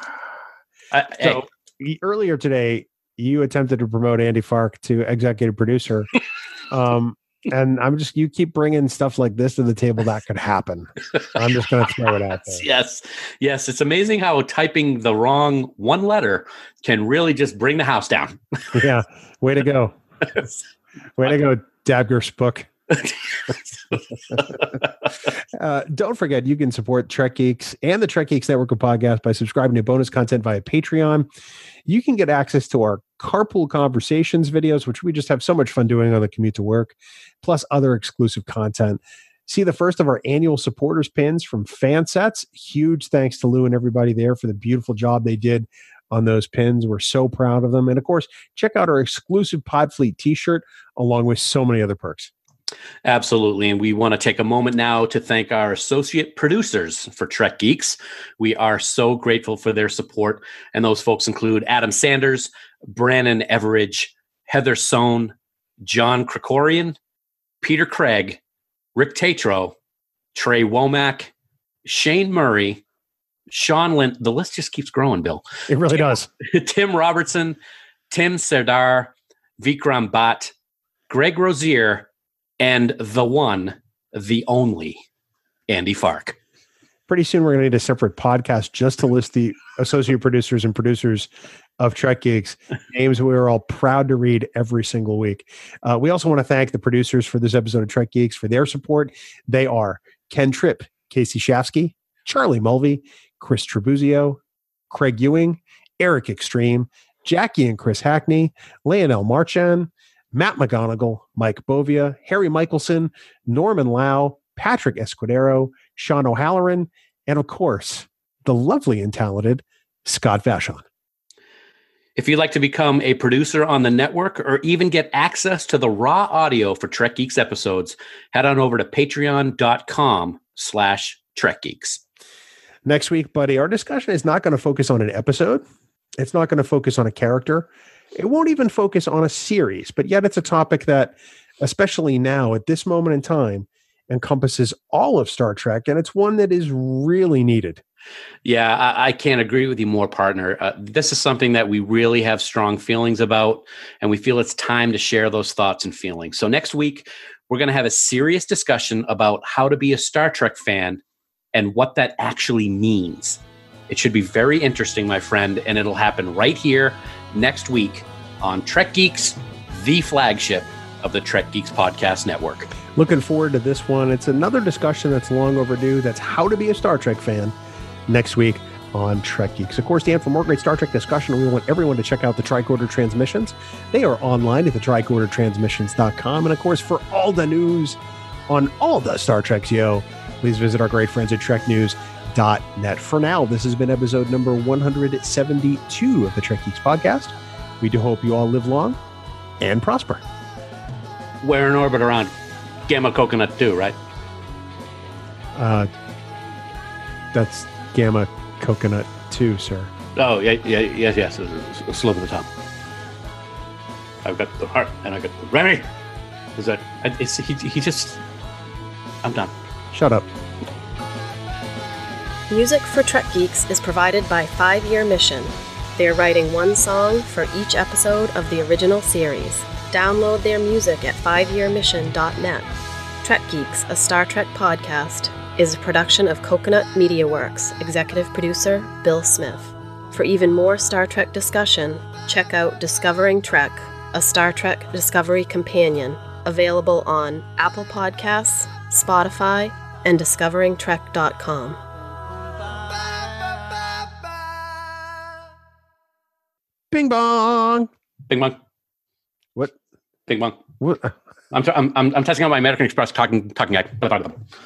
I, So y- earlier today, you attempted to promote Andy Fark to executive producer. um, and I'm just, you keep bringing stuff like this to the table that could happen. I'm just going to throw it out there. yes, yes. It's amazing how typing the wrong one letter can really just bring the house down. Yeah. Way to go. Way to go, Dabger book. Uh, don't forget, you can support Trek Geeks and the Trek Geeks Network of podcasts by subscribing to bonus content via Patreon. You can get access to our carpool conversations videos, which we just have so much fun doing on the commute to work, plus other exclusive content. See the first of our annual supporters pins from Fansets. Huge thanks to Lou and everybody there for the beautiful job they did on those pins. We're so proud of them. And of course, check out our exclusive Podfleet t shirt, along with so many other perks. Absolutely. And we want to take a moment now to thank our associate producers for Trek Geeks. We are so grateful for their support. And those folks include Adam Sanders, Brandon Everidge, Heather Sohn, John Krikorian, Peter Craig, Rick Tatro, Trey Womack, Shane Murray, Sean Lint. The list just keeps growing, Bill. It really does. Tim Robertson, Tim Serdar, Vikram Bhatt, Greg Rozier, and the one, the only, Andy Fark. pretty soon we're going to need a separate podcast just to list the associate producers and producers of Trek Geeks, names we are all proud to read every single week. Uh, we also want to thank the producers for this episode of Trek Geeks for their support. They are Ken Tripp, Casey Shafsky, Charlie Mulvey, Chris Tribuzio, Craig Ewing, Eric Extreme, Jackie and Chris Hackney, Leonel Marchand, Matt McGonigal, Mike Bovia, Harry Michelson, Norman Lau, Patrick Escudero, Sean O'Halloran, and of course, the lovely and talented Scott Vashon. If you'd like to become a producer on the network or even get access to the raw audio for Trek Geeks episodes, head on over to patreon.com slash Trek Geeks. Next week, buddy, our discussion is not going to focus on an episode. It's not going to focus on a character. It won't even focus on a series, but yet it's a topic that, especially now at this moment in time, encompasses all of Star Trek, and it's one that is really needed. Yeah, I, I can't agree with you more, partner. Uh, this is something that we really have strong feelings about, and we feel it's time to share those thoughts and feelings. So, next week, we're going to have a serious discussion about how to be a Star Trek fan and what that actually means. It should be very interesting, my friend, and it'll happen right here next week on Trek Geeks, the flagship of the Trek Geeks Podcast Network. Looking forward to this one. It's another discussion that's long overdue. That's how to be a Star Trek fan next week on Trek Geeks. Of course, Dan, for more great Star Trek discussion, we want everyone to check out the Tricorder Transmissions. They are online at the tricordertransmissions.com. And of course, for all the news on all the Star Treks, yo, please visit our great friends at treknews.net. For now, this has been episode number 172 of the Trek Geeks podcast. We do hope you all live long and prosper. We're in orbit around Gamma Coconut 2, right? Uh, that's Gamma Coconut 2, sir. Oh, yeah, yeah, yes, yes. A, a- a slip the tongue. I've got the heart, and I got the Remy. Is that? It's, he, he just. I'm done. Shut up. Music for Trek Geeks is provided by Five Year Mission. They are writing one song for each episode of the original series. Download their music at fiveyearmission.net. Trek Geeks, a Star Trek podcast, is a production of Coconut Media Works, executive producer Bill Smith. For even more Star Trek discussion, check out Discovering Trek, a Star Trek Discovery companion, available on Apple Podcasts, Spotify, and discoveringtrek.com. Bing bong. Bing bong. What? Bing bong. What? I'm, I'm, I'm, testing out my American Express talking, talking guy.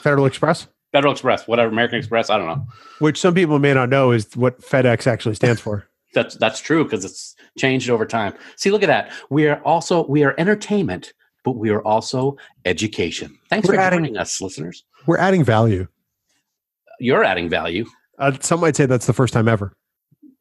Federal Express, Federal Express, whatever, American Express, I don't know. which some people may not know is what FedEx actually stands for. That's that's true because it's changed over time. See, look at that. We are also we are entertainment, but we are also education. Thanks We're for adding- joining us, listeners. We're adding value. You're adding value. Uh, some might say that's the first time ever.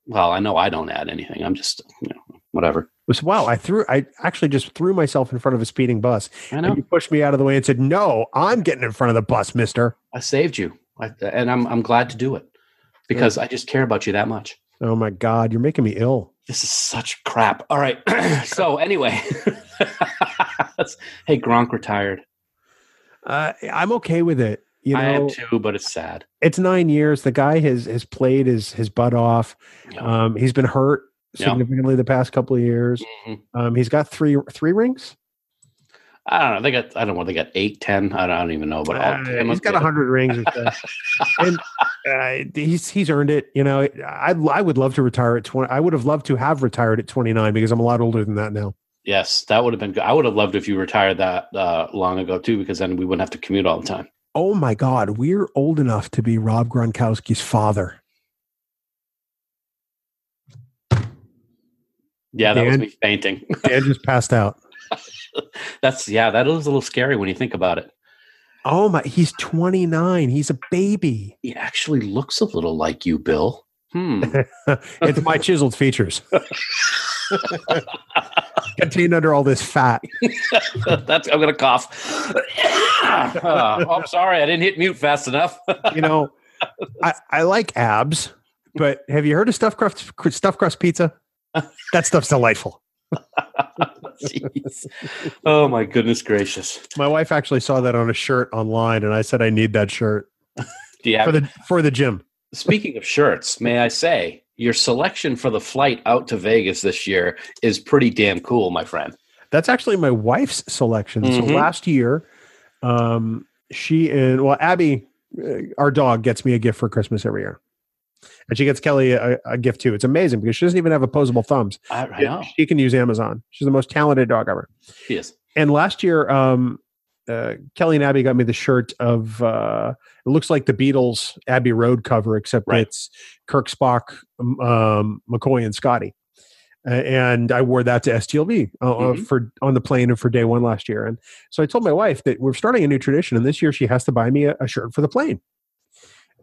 Well, I know I don't add anything. I'm just you know whatever. It was wow. I threw. I actually just threw myself in front of a speeding bus. I And know you pushed me out of the way and said, "No, I'm getting in front of the bus, Mister." I saved you, I, and I'm I'm glad to do it because I just care about you that much. Oh my God, you're making me ill. This is such crap. All right. so anyway, hey, Gronk retired. Uh, I'm okay with it. You know, I am too, but it's sad. it's nine years. The guy has has played his his butt off. Yeah. Um, he's been hurt Yeah. significantly the past couple of years. Mhm. Um, he's got three three rings. I don't know. They got I don't know. They got eight, ten. I don't, I don't even know. But Uh, he's got a hundred rings, and uh, he's he's earned it. You know, I I would love to retire at twenty. I would have loved to have retired at twenty nine because I'm a lot older than that now. Yes, that would have been good. I would have loved if you retired that uh, long ago too, because then we wouldn't have to commute all the time. Oh my God, we're old enough to be Rob Gronkowski's father. Yeah, that was me fainting. Dan just passed out. That's yeah, that is a little scary when you think about it. Oh my, he's 29. He's a baby. He actually looks a little like you, Bill. Hmm. it's my chiseled features. Contained under all this fat. That's I'm gonna cough. Uh, oh, I'm sorry, I didn't hit mute fast enough. You know, I, I like abs, but have you heard of stuffed crust, stuffed crust pizza? That stuff's delightful. Jeez. Oh my goodness gracious. My wife actually saw that on a shirt online, and I said I need that shirt Do you have, for the for the gym. speaking of shirts, may I say your selection for the flight out to Vegas this year is pretty damn cool, my friend. That's actually my wife's selection. So Mhm. last year, um, she and well, Abby, uh, our dog, gets me a gift for Christmas every year, and she gets Kelly a, a gift too. It's amazing because she doesn't even have opposable thumbs. I, I know. She can use Amazon. She's the most talented dog ever. She is. And last year, um, uh, Kelly and Abby got me the shirt of uh, it looks like the Beatles Abbey Road cover, except Right. it's Kirk, Spock, um, McCoy, and Scotty. Uh, and I wore that to STLV uh, uh, Mhm. for on the plane and for day one last year. And so I told my wife that we're starting a new tradition, and this year she has to buy me a, a shirt for the plane.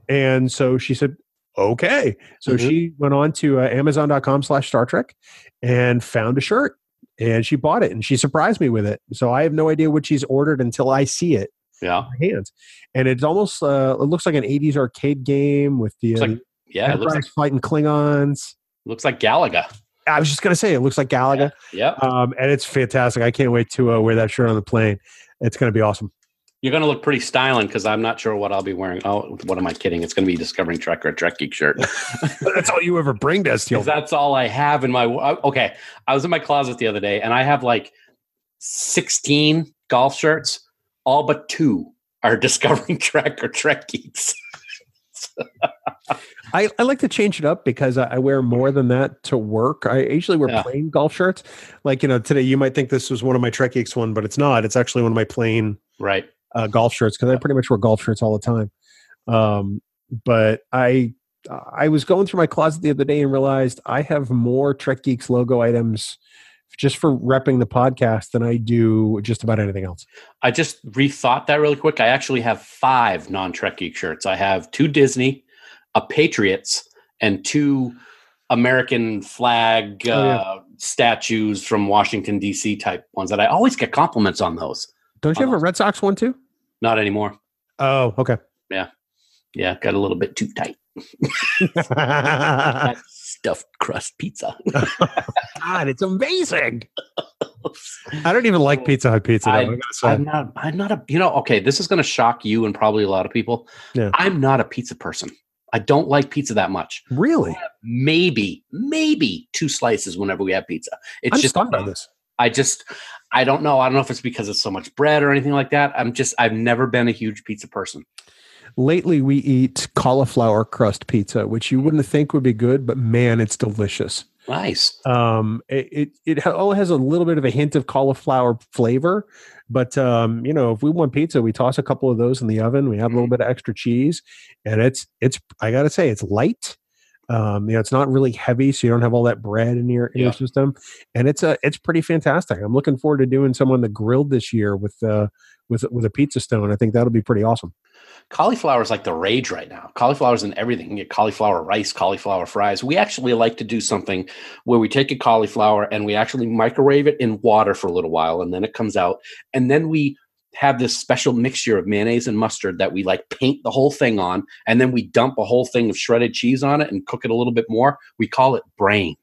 And so she said, "Okay." So Mhm. she went on to uh, Amazon.com/slash Star Trek and found a shirt and she bought it and she surprised me with it. So I have no idea what she's ordered until I see it Yeah. hands. And it's almost uh, it looks like an 80s arcade game with the uh, like yeah, it looks like fighting Klingons. looks like Galaga. I was just gonna say it looks like Galaga, Yep. um, and it's fantastic. I can't wait to uh, wear that shirt on the plane. It's gonna be awesome. You're going to look pretty styling because I'm not sure what I'll be wearing. Oh, what am I kidding? It's going to be Discovering Trek or a Trek Geek shirt. That's all you ever bring to us, that's all I have in my. Uh, okay. I was in my closet the other day and I have like 16 golf shirts. All but two are Discovering Trek or Trek Geeks. I, I like to change it up because I, I wear more than that to work. I usually wear Yeah. plain golf shirts. Like you know, today you might think this was one of my Trek Geeks one, but it's not. It's actually one of my plain Right. Uh, golf shirts because I pretty much wear golf shirts all the time. Um, but I I was going through my closet the other day and realized I have more Trek Geeks logo items just for repping the podcast than I do just about anything else. I just rethought that really quick. I actually have five non Trek Geek shirts. I have two Disney, a Patriots, and two American flag Oh, yeah. uh, statues from Washington D.C. type ones that I always get compliments on those. Don't you have a Red Sox one too? Not anymore. Oh, okay. Yeah, Yeah. got a little bit too tight. Stuffed crust pizza. God, it's amazing. I don't even like Pizza Hut pizza. Though, I, say. I'm not. I'm not a. You know. Okay, this is going to shock you and probably a lot of people. Yeah. I'm not a pizza person. I don't like pizza that much. Really? Maybe, maybe two slices whenever we have pizza. It's I'm just this. I just I don't know. I don't know if it's because it's so much bread or anything like that. I'm just I've never been a huge pizza person. Lately, we eat cauliflower crust pizza, which you wouldn't think would be good, but man, it's delicious. Nice. Um, it it, it all has a little bit of a hint of cauliflower flavor, but um, you know, if we want pizza, we toss a couple of those in the oven. We have a little bit of extra cheese, and it's it's I gotta say, it's light. Um, you know, it's not really heavy, so you don't have all that bread in your in Yeah. your system, and it's a it's pretty fantastic. I'm looking forward to doing some on the grilled this year with uh with with a pizza stone. I think that'll be pretty awesome. Cauliflower is like the rage right now. Cauliflower's in everything. You get cauliflower rice, cauliflower fries. We actually like to do something where we take a cauliflower and we actually microwave it in water for a little while and then it comes out. And then we have this special mixture of mayonnaise and mustard that we like paint the whole thing on. And then we dump a whole thing of shredded cheese on it and cook it a little bit more. We call it brain.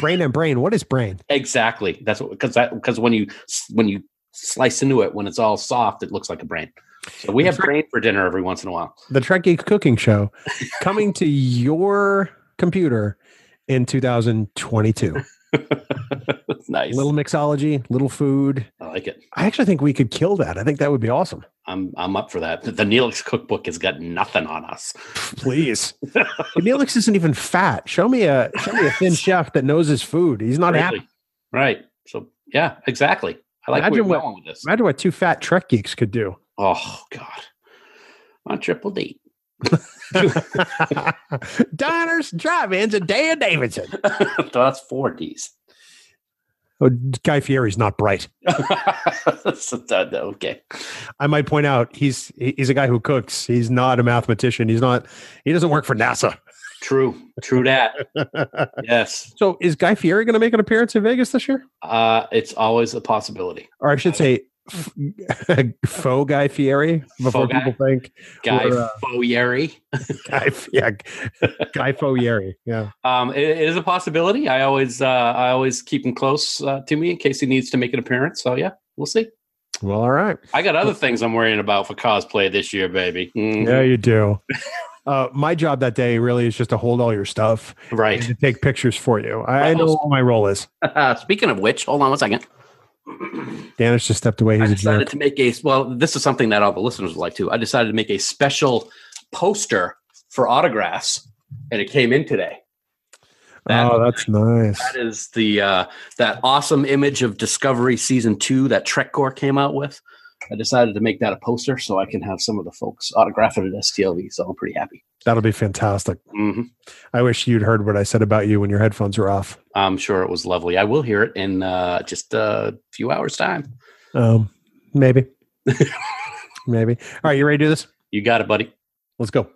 Brain and brain. What is brain? Exactly. That's what because that because when you when you slice into it when it's all soft, it looks like a brain. So we have That's brain for dinner every once in a while. The Trek Geek Cooking Show coming to your computer in 2022. nice. Little mixology, little food. I like it. I actually think we could kill that. I think that would be awesome. I'm I'm up for that. The, Neelix cookbook has got nothing on us. Please. Neelix isn't even fat. Show me a show me a thin chef that knows his food. He's not happy. Right. So yeah, exactly. I like Imagine what- with this. Imagine what two fat Trek geeks could do. Oh God. On triple D. Diners, drive-ins, and Dan Davidson. That's four D's. Oh, Guy Fieri's not bright. Okay. I might point out he's he's a guy who cooks. He's not a mathematician. He's not. He doesn't work for NASA. True. True that. yes. So is Guy Fieri going to make an appearance in Vegas this year? Uh, it's always a possibility. Or I should say, faux Guy Fieri before guy? people think Guy Or, uh, Foyeri. Guy, yeah, Guy Fieri. Yeah, Um, it, it is a possibility. I always, uh, I always keep him close uh, to me in case he needs to make an appearance. So yeah, we'll see. well, all right. I got other things I'm worrying about for cosplay this year, baby. Mhm. Yeah, you do. Uh, my job that day really is just to hold all your stuff and Right. to take pictures for you. I, I know what my role is. Speaking of which, hold on one second. Danish just stepped away. I He's a decided to make a well. This is something that all the listeners would like to. I decided to make a special poster for autographs, and it came in today. That, oh, that's nice. that is the uh, that awesome image of Discovery season two that TrekCore came out with. I decided to make that a poster so I can have some of the folks autograph it at STLV. So I'm pretty happy. That'll be fantastic. hmm I wish you'd heard what I said about you when your headphones were off. I'm sure it was lovely. I will hear it in uh, just a few hours' time. Um, maybe, maybe. All right, you ready to do this? You got it, buddy. Let's go.